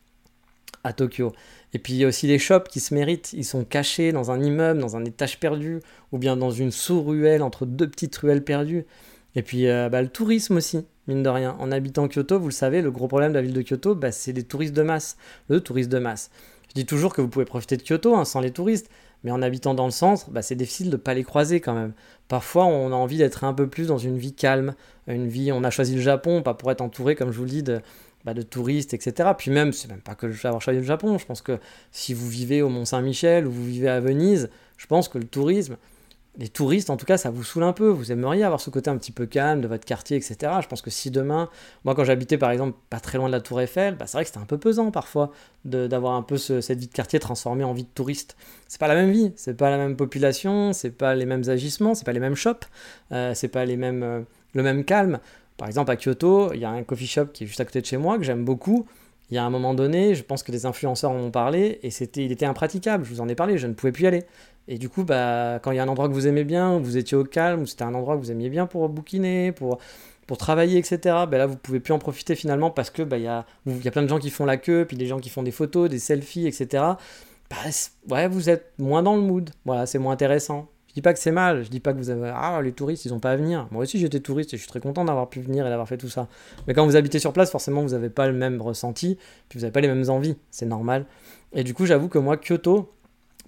Speaker 1: à Tokyo. Et puis il y a aussi les shops qui se méritent. Ils sont cachés dans un immeuble, dans un étage perdu, ou bien dans une sous-ruelle entre deux petites ruelles perdues. Et puis bah, le tourisme aussi mine de rien. En habitant Kyoto, vous le savez, le gros problème de la ville de Kyoto, bah, c'est les touristes de masse. Le touriste de masse. Je dis toujours que vous pouvez profiter de Kyoto hein, sans les touristes, mais en habitant dans le centre, bah, c'est difficile de ne pas les croiser quand même. Parfois, on a envie d'être un peu plus dans une vie calme, une vie. On a choisi le Japon, pas pour être entouré, comme je vous le dis, de, bah, de touristes, etc. Puis même, c'est même pas que avoir choisi le Japon. Je pense que si vous vivez au Mont Saint-Michel ou vous vivez à Venise, je pense que le tourisme, les touristes, en tout cas, ça vous saoule un peu. Vous aimeriez avoir ce côté un petit peu calme de votre quartier, etc. Je pense que si demain, moi, quand j'habitais par exemple pas très loin de la Tour Eiffel, bah, c'est vrai que c'était un peu pesant parfois d'avoir un peu cette vie de quartier transformée en vie de touriste. C'est pas la même vie, c'est pas la même population, c'est pas les mêmes agissements, c'est pas les mêmes shops, euh, c'est pas les mêmes, euh, le même calme. Par exemple, à Kyoto, il y a un coffee shop qui est juste à côté de chez moi que j'aime beaucoup. Il y a un moment donné, je pense que des influenceurs en ont parlé et c'était, il était impraticable. Je vous en ai parlé, je ne pouvais plus y aller. Et du coup, bah, quand il y a un endroit que vous aimez bien, où vous étiez au calme, où c'était un endroit que vous aimiez bien pour bouquiner, pour, pour travailler, etc., bah là, vous pouvez plus en profiter finalement parce que bah, y, a, y a plein de gens qui font la queue, puis des gens qui font des photos, des selfies, etc. Bah, ouais, vous êtes moins dans le mood. Voilà, c'est moins intéressant. Je dis pas que c'est mal, je dis pas que vous avez ah les touristes ils ont pas à venir. Moi aussi j'étais touriste et je suis très content d'avoir pu venir et d'avoir fait tout ça. Mais quand vous habitez sur place, forcément vous n'avez pas le même ressenti, puis vous n'avez pas les mêmes envies, c'est normal. Et du coup j'avoue que moi Kyoto,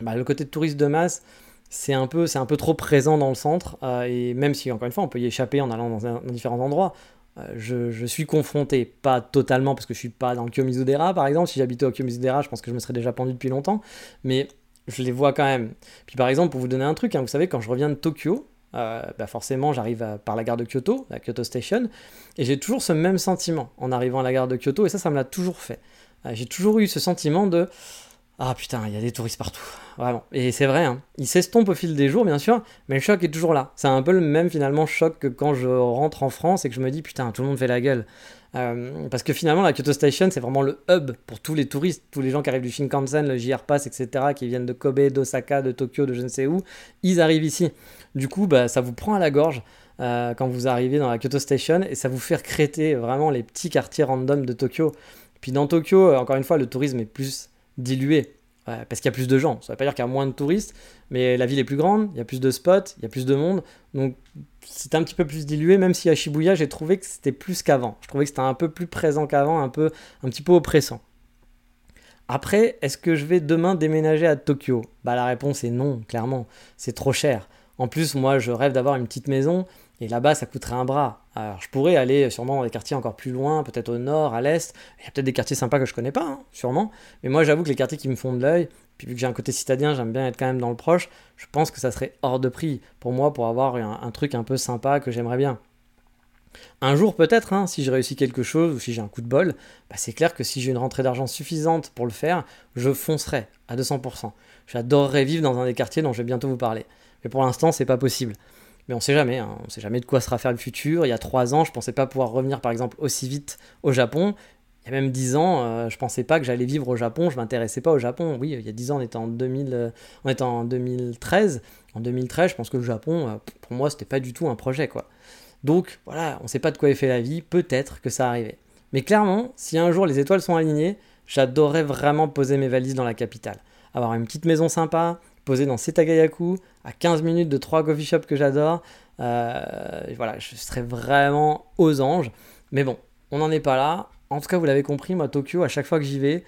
Speaker 1: bah, le côté de touriste de masse, c'est un, peu, un peu trop présent dans le centre. Euh, et même si, encore une fois, on peut y échapper en allant dans, différents endroits, euh, je, suis confronté, pas totalement parce que je suis pas dans le Kiyomizu-dera par exemple. Si j'habitais au Kiyomizu-dera, je pense que je me serais déjà pendu depuis longtemps. Mais je les vois quand même. Puis par exemple, pour vous donner un truc, hein, vous savez, quand je reviens de Tokyo, euh, bah forcément, j'arrive par la gare de Kyoto, la Kyoto Station, et j'ai toujours ce même sentiment en arrivant à la gare de Kyoto, et ça, ça me l'a toujours fait. j'ai toujours eu ce sentiment de ah putain, il y a des touristes partout. Vraiment. Et c'est vrai, hein. ils s'estompent au fil des jours, bien sûr, mais le choc est toujours là. C'est un peu le même finalement choc que quand je rentre en France et que je me dis putain, tout le monde fait la gueule. Euh, parce que finalement, la Kyoto Station, c'est vraiment le hub pour tous les touristes, tous les gens qui arrivent du Shinkansen, le JR Pass, etc., qui viennent de Kobe, d'Osaka, de Tokyo, de je ne sais où, ils arrivent ici. Du coup, bah, ça vous prend à la gorge. Euh, quand vous arrivez dans la Kyoto Station et ça vous fait recréter vraiment les petits quartiers random de Tokyo. Puis dans Tokyo, euh, encore une fois, le tourisme est plus dilué parce qu'il y a plus de gens. Ça ne veut pas dire qu'il y a moins de touristes, mais la ville est plus grande, il y a plus de spots, il y a plus de monde. Donc c'est un petit peu plus dilué, même si à Shibuya, j'ai trouvé que c'était plus qu'avant. Je trouvais que c'était un peu plus présent qu'avant, un, peu, un petit peu oppressant. Après, est-ce que je vais demain déménager à Tokyo? Bah la réponse est non, clairement. C'est trop cher. En plus, moi, je rêve d'avoir une petite maison et là-bas, ça coûterait un bras. Alors, je pourrais aller sûrement dans des quartiers encore plus loin, peut-être au nord, à l'est. Il y a peut-être des quartiers sympas que je connais pas, hein, sûrement. Mais moi, j'avoue que les quartiers qui me font de l'œil, puis vu que j'ai un côté citadin, j'aime bien être quand même dans le proche, je pense que ça serait hors de prix pour moi pour avoir un, truc un peu sympa que j'aimerais bien. Un jour peut-être, hein, si je réussis quelque chose ou si j'ai un coup de bol, bah, c'est clair que si j'ai une rentrée d'argent suffisante pour le faire, je foncerai à 200%. J'adorerais vivre dans un des quartiers dont je vais bientôt vous parler. Mais pour l'instant, c'est pas possible. Mais on sait jamais, hein. on sait jamais de quoi sera faire le futur. Il y a trois ans, je pensais pas pouvoir revenir par exemple aussi vite au Japon. Il y a même dix ans, euh, je pensais pas que j'allais vivre au Japon, je m'intéressais pas au Japon. Oui, il y a dix ans, on était en, 2000, euh, on était en 2013. En 2013, je pense que le Japon, euh, pour moi, c'était pas du tout un projet, quoi. Donc voilà, on sait pas de quoi est fait la vie, peut-être que ça arrivait. Mais clairement, si un jour les étoiles sont alignées, j'adorerais vraiment poser mes valises dans la capitale. Avoir une petite maison sympa, posé dans Setagayaku, à 15 minutes de trois coffee shops que j'adore. Euh, voilà, je serais vraiment aux anges. Mais bon, on n'en est pas là. En tout cas, vous l'avez compris, moi, Tokyo, à chaque fois que j'y vais,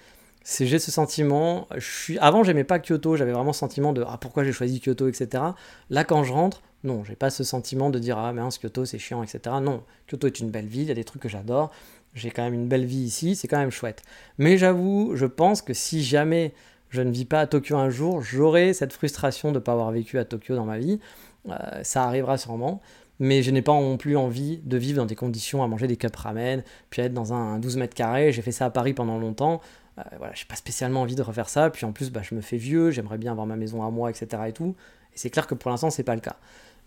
Speaker 1: j'ai ce sentiment. Je suis... Avant, j'aimais pas Kyoto, j'avais vraiment ce sentiment de ah, pourquoi j'ai choisi Kyoto, etc. Là, quand je rentre, non, j'ai pas ce sentiment de dire ah, mince, Kyoto, c'est chiant, etc. Non, Kyoto est une belle ville, il y a des trucs que j'adore. J'ai quand même une belle vie ici, c'est quand même chouette. Mais j'avoue, je pense que si jamais je ne vis pas à Tokyo un jour, j'aurai cette frustration de ne pas avoir vécu à Tokyo dans ma vie. Euh, ça arrivera sûrement. Mais je n'ai pas non plus envie de vivre dans des conditions à manger des cups ramen, puis être dans un 12 mètres carrés. J'ai fait ça à Paris pendant longtemps. Euh, voilà, j'ai pas spécialement envie de refaire ça. Puis en plus, bah, je me fais vieux, j'aimerais bien avoir ma maison à moi, etc. Et tout. Et c'est clair que pour l'instant, c'est pas le cas.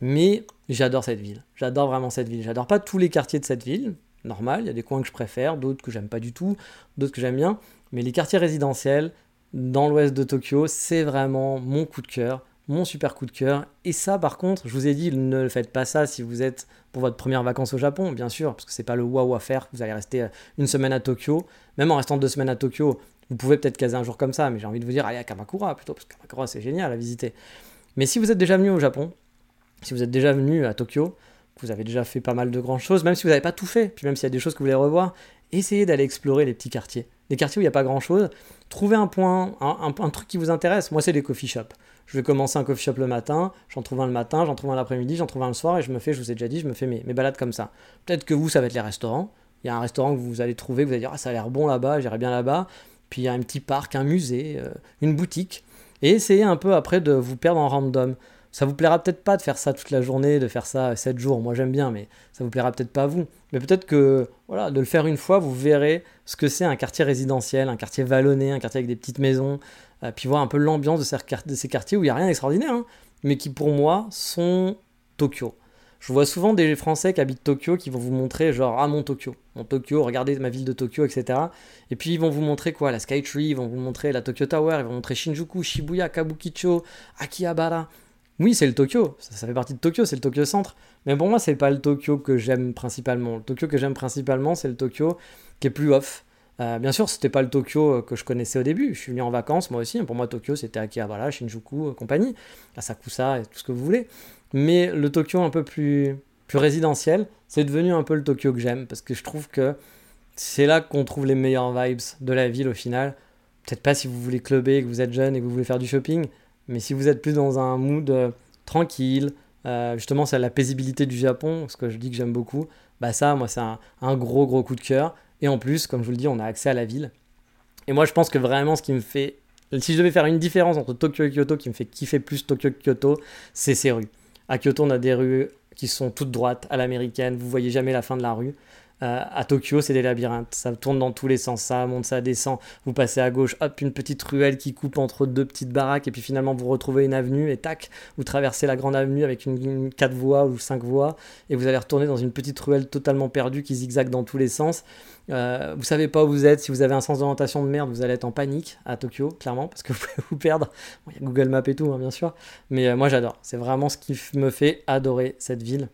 Speaker 1: Mais j'adore cette ville. J'adore vraiment cette ville. J'adore pas tous les quartiers de cette ville. Normal, il y a des coins que je préfère, d'autres que j'aime pas du tout, d'autres que j'aime bien. Mais les quartiers résidentiels, dans l'ouest de Tokyo, c'est vraiment mon coup de cœur, mon super coup de cœur. Et ça, par contre, je vous ai dit, ne faites pas ça si vous êtes pour votre première vacances au Japon, bien sûr, parce que c'est pas le waouh à faire. Vous allez rester euh, une semaine à Tokyo, même en restant deux semaines à Tokyo. Vous pouvez peut-être caser un jour comme ça, mais j'ai envie de vous dire, allez à Kamakura plutôt, parce que Kamakura c'est génial à visiter. Mais si vous êtes déjà venu au Japon, si vous êtes déjà venu à Tokyo, vous avez déjà fait pas mal de grandes choses, même si vous n'avez pas tout fait, puis même s'il y a des choses que vous voulez revoir, essayez d'aller explorer les petits quartiers. Les quartiers où il n'y a pas grand chose, trouvez un point, un, truc qui vous intéresse. Moi, c'est les coffee shops. Je vais commencer un coffee shop le matin, j'en trouve un le matin, j'en trouve un l'après-midi, j'en trouve un le soir, et je me fais, je vous ai déjà dit, je me fais mes, mes balades comme ça. Peut-être que vous, ça va être les restaurants. Il y a un restaurant que vous allez trouver, vous allez dire, ah, ça a l'air bon là-bas, j'irai bien là-bas. Puis il y a un petit parc, un musée, euh, une boutique. Et essayez un peu après de vous perdre en random. Ça vous plaira peut-être pas de faire ça toute la journée, de faire ça 7 jours. Moi j'aime bien, mais ça vous plaira peut-être pas à vous. Mais peut-être que voilà, de le faire une fois, vous verrez ce que c'est un quartier résidentiel, un quartier vallonné, un quartier avec des petites maisons, euh, puis voir un peu l'ambiance de, ces quartiers où il n'y a rien d'extraordinaire, hein, mais qui pour moi sont Tokyo. Je vois souvent des Français qui habitent Tokyo qui vont vous montrer genre ah mon Tokyo, mon Tokyo, regardez ma ville de Tokyo, etc. Et puis ils vont vous montrer quoi? La Skytree, ils vont vous montrer la Tokyo Tower, ils vont montrer Shinjuku, Shibuya, Kabukicho, Akihabara. Oui, c'est le Tokyo, ça, fait partie de Tokyo, c'est le Tokyo centre. Mais pour moi, c'est pas le Tokyo que j'aime principalement. Le Tokyo que j'aime principalement, c'est le Tokyo qui est plus off. Euh, bien sûr, c'était pas le Tokyo euh, que je connaissais au début. Je suis venu en vacances, moi aussi. Pour moi, Tokyo, c'était Akihabara, Shinjuku, euh, compagnie, Asakusa et tout ce que vous voulez. Mais le Tokyo un peu plus, plus résidentiel, c'est devenu un peu le Tokyo que j'aime parce que je trouve que c'est là qu'on trouve les meilleures vibes de la ville au final. Peut-être pas si vous voulez clubber, que vous êtes jeune et que vous voulez faire du shopping, mais si vous êtes plus dans un mood euh, tranquille, euh, justement c'est la paisibilité du Japon, ce que je dis que j'aime beaucoup, bah ça, moi c'est un, gros gros coup de cœur. Et en plus, comme je vous le dis, on a accès à la ville. Et moi je pense que vraiment ce qui me fait... Si je devais faire une différence entre Tokyo et Kyoto qui me fait kiffer plus Tokyo que Kyoto, c'est ces rues. À Kyoto, on a des rues qui sont toutes droites à l'américaine, vous voyez jamais la fin de la rue. Euh, à Tokyo, c'est des labyrinthes. Ça tourne dans tous les sens. Ça monte, ça descend. Vous passez à gauche, hop, une petite ruelle qui coupe entre deux petites baraques. Et puis finalement, vous retrouvez une avenue. Et tac, vous traversez la grande avenue avec une, quatre voies ou cinq voies. Et vous allez retourner dans une petite ruelle totalement perdue qui zigzague dans tous les sens. Euh, vous savez pas où vous êtes. Si vous avez un sens d'orientation de merde, vous allez être en panique à Tokyo, clairement, parce que vous pouvez vous perdre. Il y a Google Maps et tout, hein, bien sûr. Mais euh, moi, j'adore. C'est vraiment ce qui me fait adorer cette ville.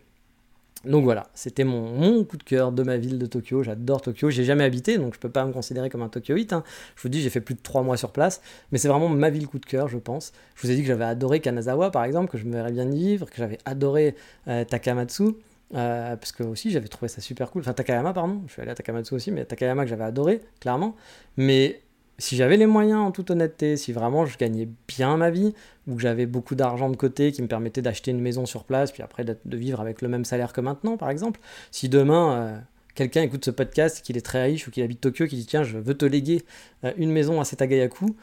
Speaker 1: Donc voilà, c'était mon, coup de cœur de ma ville de Tokyo. J'adore Tokyo. J'ai jamais habité, donc je peux pas me considérer comme un Tokyoite. Hein. Je vous dis, j'ai fait plus de trois mois sur place, mais c'est vraiment ma ville coup de cœur, je pense. Je vous ai dit que j'avais adoré Kanazawa, par exemple, que je me verrais bien vivre, que j'avais adoré euh, Takamatsu. Euh, parce que aussi j'avais trouvé ça super cool. Enfin Takayama pardon, je suis allé à Takamatsu aussi, mais Takayama que j'avais adoré clairement. Mais si j'avais les moyens, en toute honnêteté, si vraiment je gagnais bien ma vie, ou que j'avais beaucoup d'argent de côté qui me permettait d'acheter une maison sur place, puis après de, vivre avec le même salaire que maintenant, par exemple, si demain euh, quelqu'un écoute ce podcast, qu'il est très riche ou qu'il habite Tokyo, qui dit tiens, je veux te léguer euh, une maison à Setagayaku,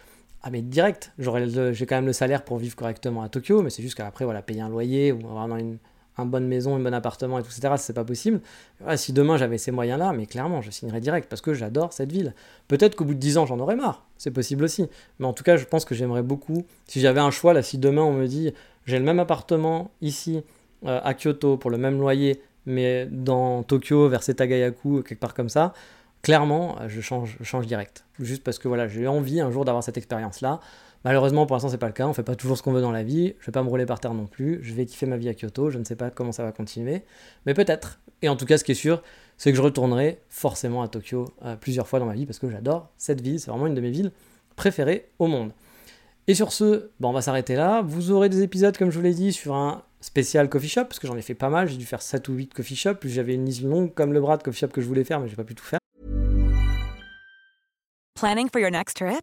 Speaker 1: ah mais direct, j'ai quand même le salaire pour vivre correctement à Tokyo, mais c'est juste qu'après, voilà, payer un loyer ou avoir une, une bonne maison, un bon appartement, et tout, etc., c'est pas possible. si demain j'avais ces moyens-là, mais clairement, je signerais direct parce que j'adore cette ville. Peut-être qu'au bout de 10 ans, j'en aurais marre, c'est possible aussi. Mais en tout cas, je pense que j'aimerais beaucoup, si j'avais un choix, là, si demain on me dit, j'ai le même appartement ici, euh, à Kyoto, pour le même loyer, mais dans Tokyo, vers Setagayaku, quelque part comme ça, clairement, je change, je change direct. Juste parce que voilà, j'ai envie un jour d'avoir cette expérience-là. Malheureusement, pour l'instant, c'est pas le cas. On fait pas toujours ce qu'on veut dans la vie. Je vais pas me rouler par terre non plus. Je vais kiffer ma vie à Kyoto. Je ne sais pas comment ça va continuer, mais peut-être. Et en tout cas, ce qui est sûr, c'est que je retournerai forcément à Tokyo euh, plusieurs fois dans ma vie parce que j'adore cette ville. C'est vraiment une de mes villes préférées au monde. Et sur ce, bon, on va s'arrêter là. Vous aurez des épisodes, comme je vous l'ai dit, sur un spécial coffee shop, parce que j'en ai fait pas mal. J'ai dû faire 7 ou 8 coffee shops. Puis j'avais une liste longue comme le bras de coffee shop que je voulais faire, mais j'ai pas pu tout faire.
Speaker 3: Planning for your next trip?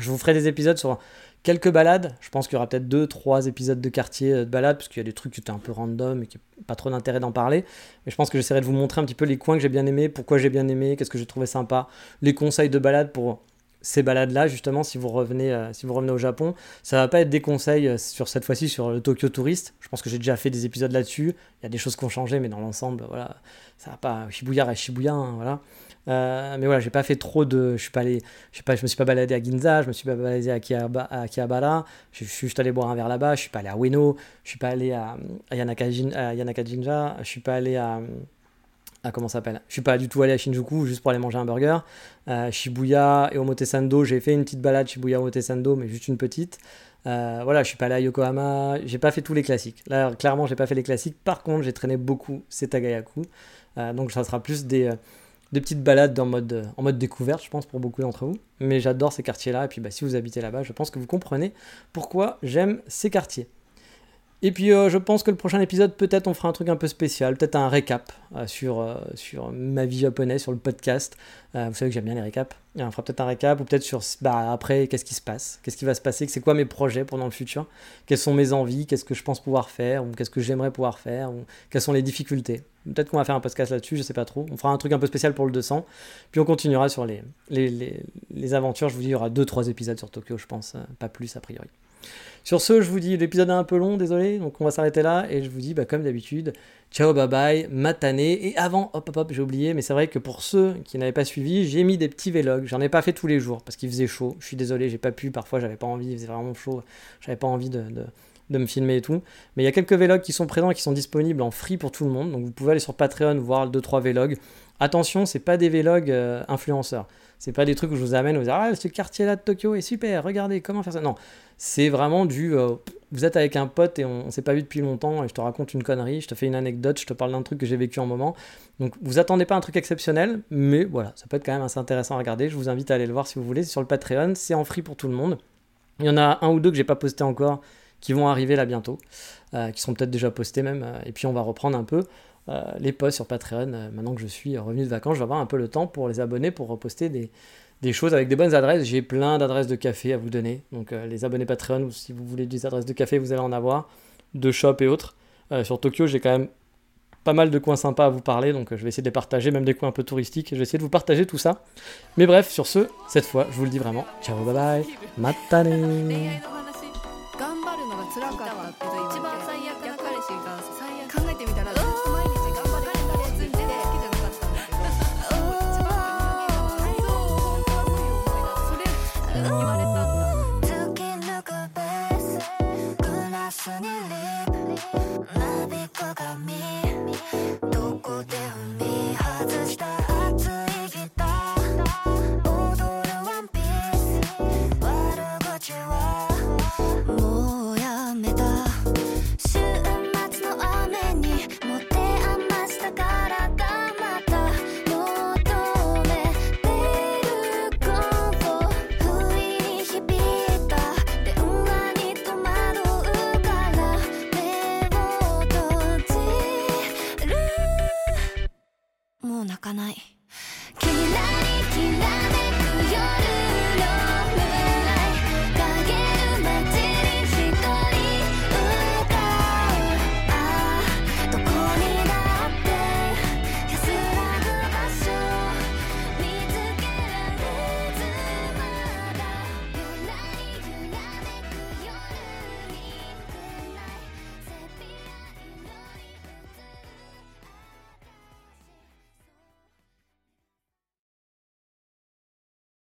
Speaker 1: Je vous ferai des épisodes sur quelques balades. Je pense qu'il y aura peut-être deux, trois épisodes de quartier euh, de balades, parce qu'il y a des trucs qui étaient un peu random et qui n'ont pas trop d'intérêt d'en parler. Mais je pense que j'essaierai de vous montrer un petit peu les coins que j'ai bien aimés, pourquoi j'ai bien aimé, qu'est-ce que j'ai trouvé sympa, les conseils de balade pour ces balades-là, justement, si vous revenez, euh, si vous revenez au Japon, ça va pas être des conseils euh, sur cette fois-ci sur le Tokyo Tourist. Je pense que j'ai déjà fait des épisodes là-dessus. Il y a des choses qui ont changé, mais dans l'ensemble, voilà, ça va pas. Shibuya reste Shibuya, hein, voilà. Euh, mais voilà, j'ai pas fait trop de. Je suis pas allé. Je, pas, je me suis pas baladé à Ginza, je me suis pas baladé à, Akihabara. Je, suis juste allé boire un verre là-bas. Je suis pas allé à Ueno. Je suis pas allé à, à, Yanaka, Je suis pas allé à. à comment s'appelle? Je suis pas du tout allé à Shinjuku juste pour aller manger un burger. Euh, Shibuya et Omotesando, j'ai fait une petite balade Shibuya Omotesando, mais juste une petite. Euh, voilà, je suis pas allé à Yokohama, j'ai pas fait tous les classiques. Là, clairement, j'ai pas fait les classiques. Par contre, j'ai traîné beaucoup Setagayaku. Euh, donc, ça sera plus des, des petites balades en mode, en découverte, je pense, pour beaucoup d'entre vous. Mais j'adore ces quartiers-là. Et puis, bah, si vous habitez là-bas, je pense que vous comprenez pourquoi j'aime ces quartiers. Et puis euh, je pense que le prochain épisode, peut-être on fera un truc un peu spécial, peut-être un récap euh, sur, euh, sur ma vie japonaise, sur le podcast. vous savez que j'aime bien les récaps. on fera peut-être un récap ou peut-être sur bah, après qu'est-ce qui se passe, qu'est-ce qui va se passer, c'est quoi mes projets pendant le futur, quelles sont mes envies, qu'est-ce que je pense pouvoir faire? Ou qu'est-ce que j'aimerais pouvoir faire? Ou quelles sont les difficultés? Peut-être qu'on va faire un podcast là-dessus, je sais pas trop. On fera un truc un peu spécial pour le 200. Puis on continuera sur les, les, les, les aventures. Je vous dis, il y aura 2-3 épisodes sur Tokyo, je pense, pas plus a priori. Sur ce, je vous dis, l'épisode est un peu long, désolé, donc on va s'arrêter là, et je vous dis, bah, comme d'habitude, ciao, bye bye, matane, et avant, hop, hop, hop, j'ai oublié, mais c'est vrai que pour ceux qui n'avaient pas suivi, j'ai mis des petits vlogs, j'en ai pas fait tous les jours, parce qu'il faisait chaud, je suis désolé, j'ai pas pu, parfois j'avais pas envie, il faisait vraiment chaud, j'avais pas envie de, me filmer et tout, mais il y a quelques vlogs qui sont présents, qui sont disponibles en free pour tout le monde, donc vous pouvez aller sur Patreon voir 2-3 vlogs, attention, c'est pas des vlogs euh, influenceurs, c'est pas des trucs où je vous amène, vous dire ah ce quartier là de Tokyo est super, regardez comment faire ça. Non, c'est vraiment du euh, vous êtes avec un pote et on, s'est pas vu depuis longtemps et je te raconte une connerie, je te fais une anecdote, je te parle d'un truc que j'ai vécu en moment. Donc vous attendez pas un truc exceptionnel, mais voilà, ça peut être quand même assez intéressant à regarder. Je vous invite à aller le voir si vous voulez, c'est sur le Patreon, c'est en free pour tout le monde. Il y en a un ou deux que j'ai pas posté encore qui vont arriver là bientôt, qui seront peut-être déjà postés même. et puis on va reprendre un peu les posts sur Patreon. maintenant que je suis revenu de vacances, je vais avoir un peu le temps pour les abonnés pour reposter des, choses avec des bonnes adresses. J'ai plein d'adresses de café à vous donner. Donc les abonnés Patreon, si vous voulez des adresses de café, vous allez en avoir, de shop et autres. sur Tokyo, j'ai quand même pas mal de coins sympas à vous parler, donc je vais essayer de les partager, même des coins un peu touristiques, je vais essayer de vous partager tout ça. Mais bref, sur ce, cette fois, je vous le dis vraiment, ciao, bye bye, matane
Speaker 4: finally 泣かない。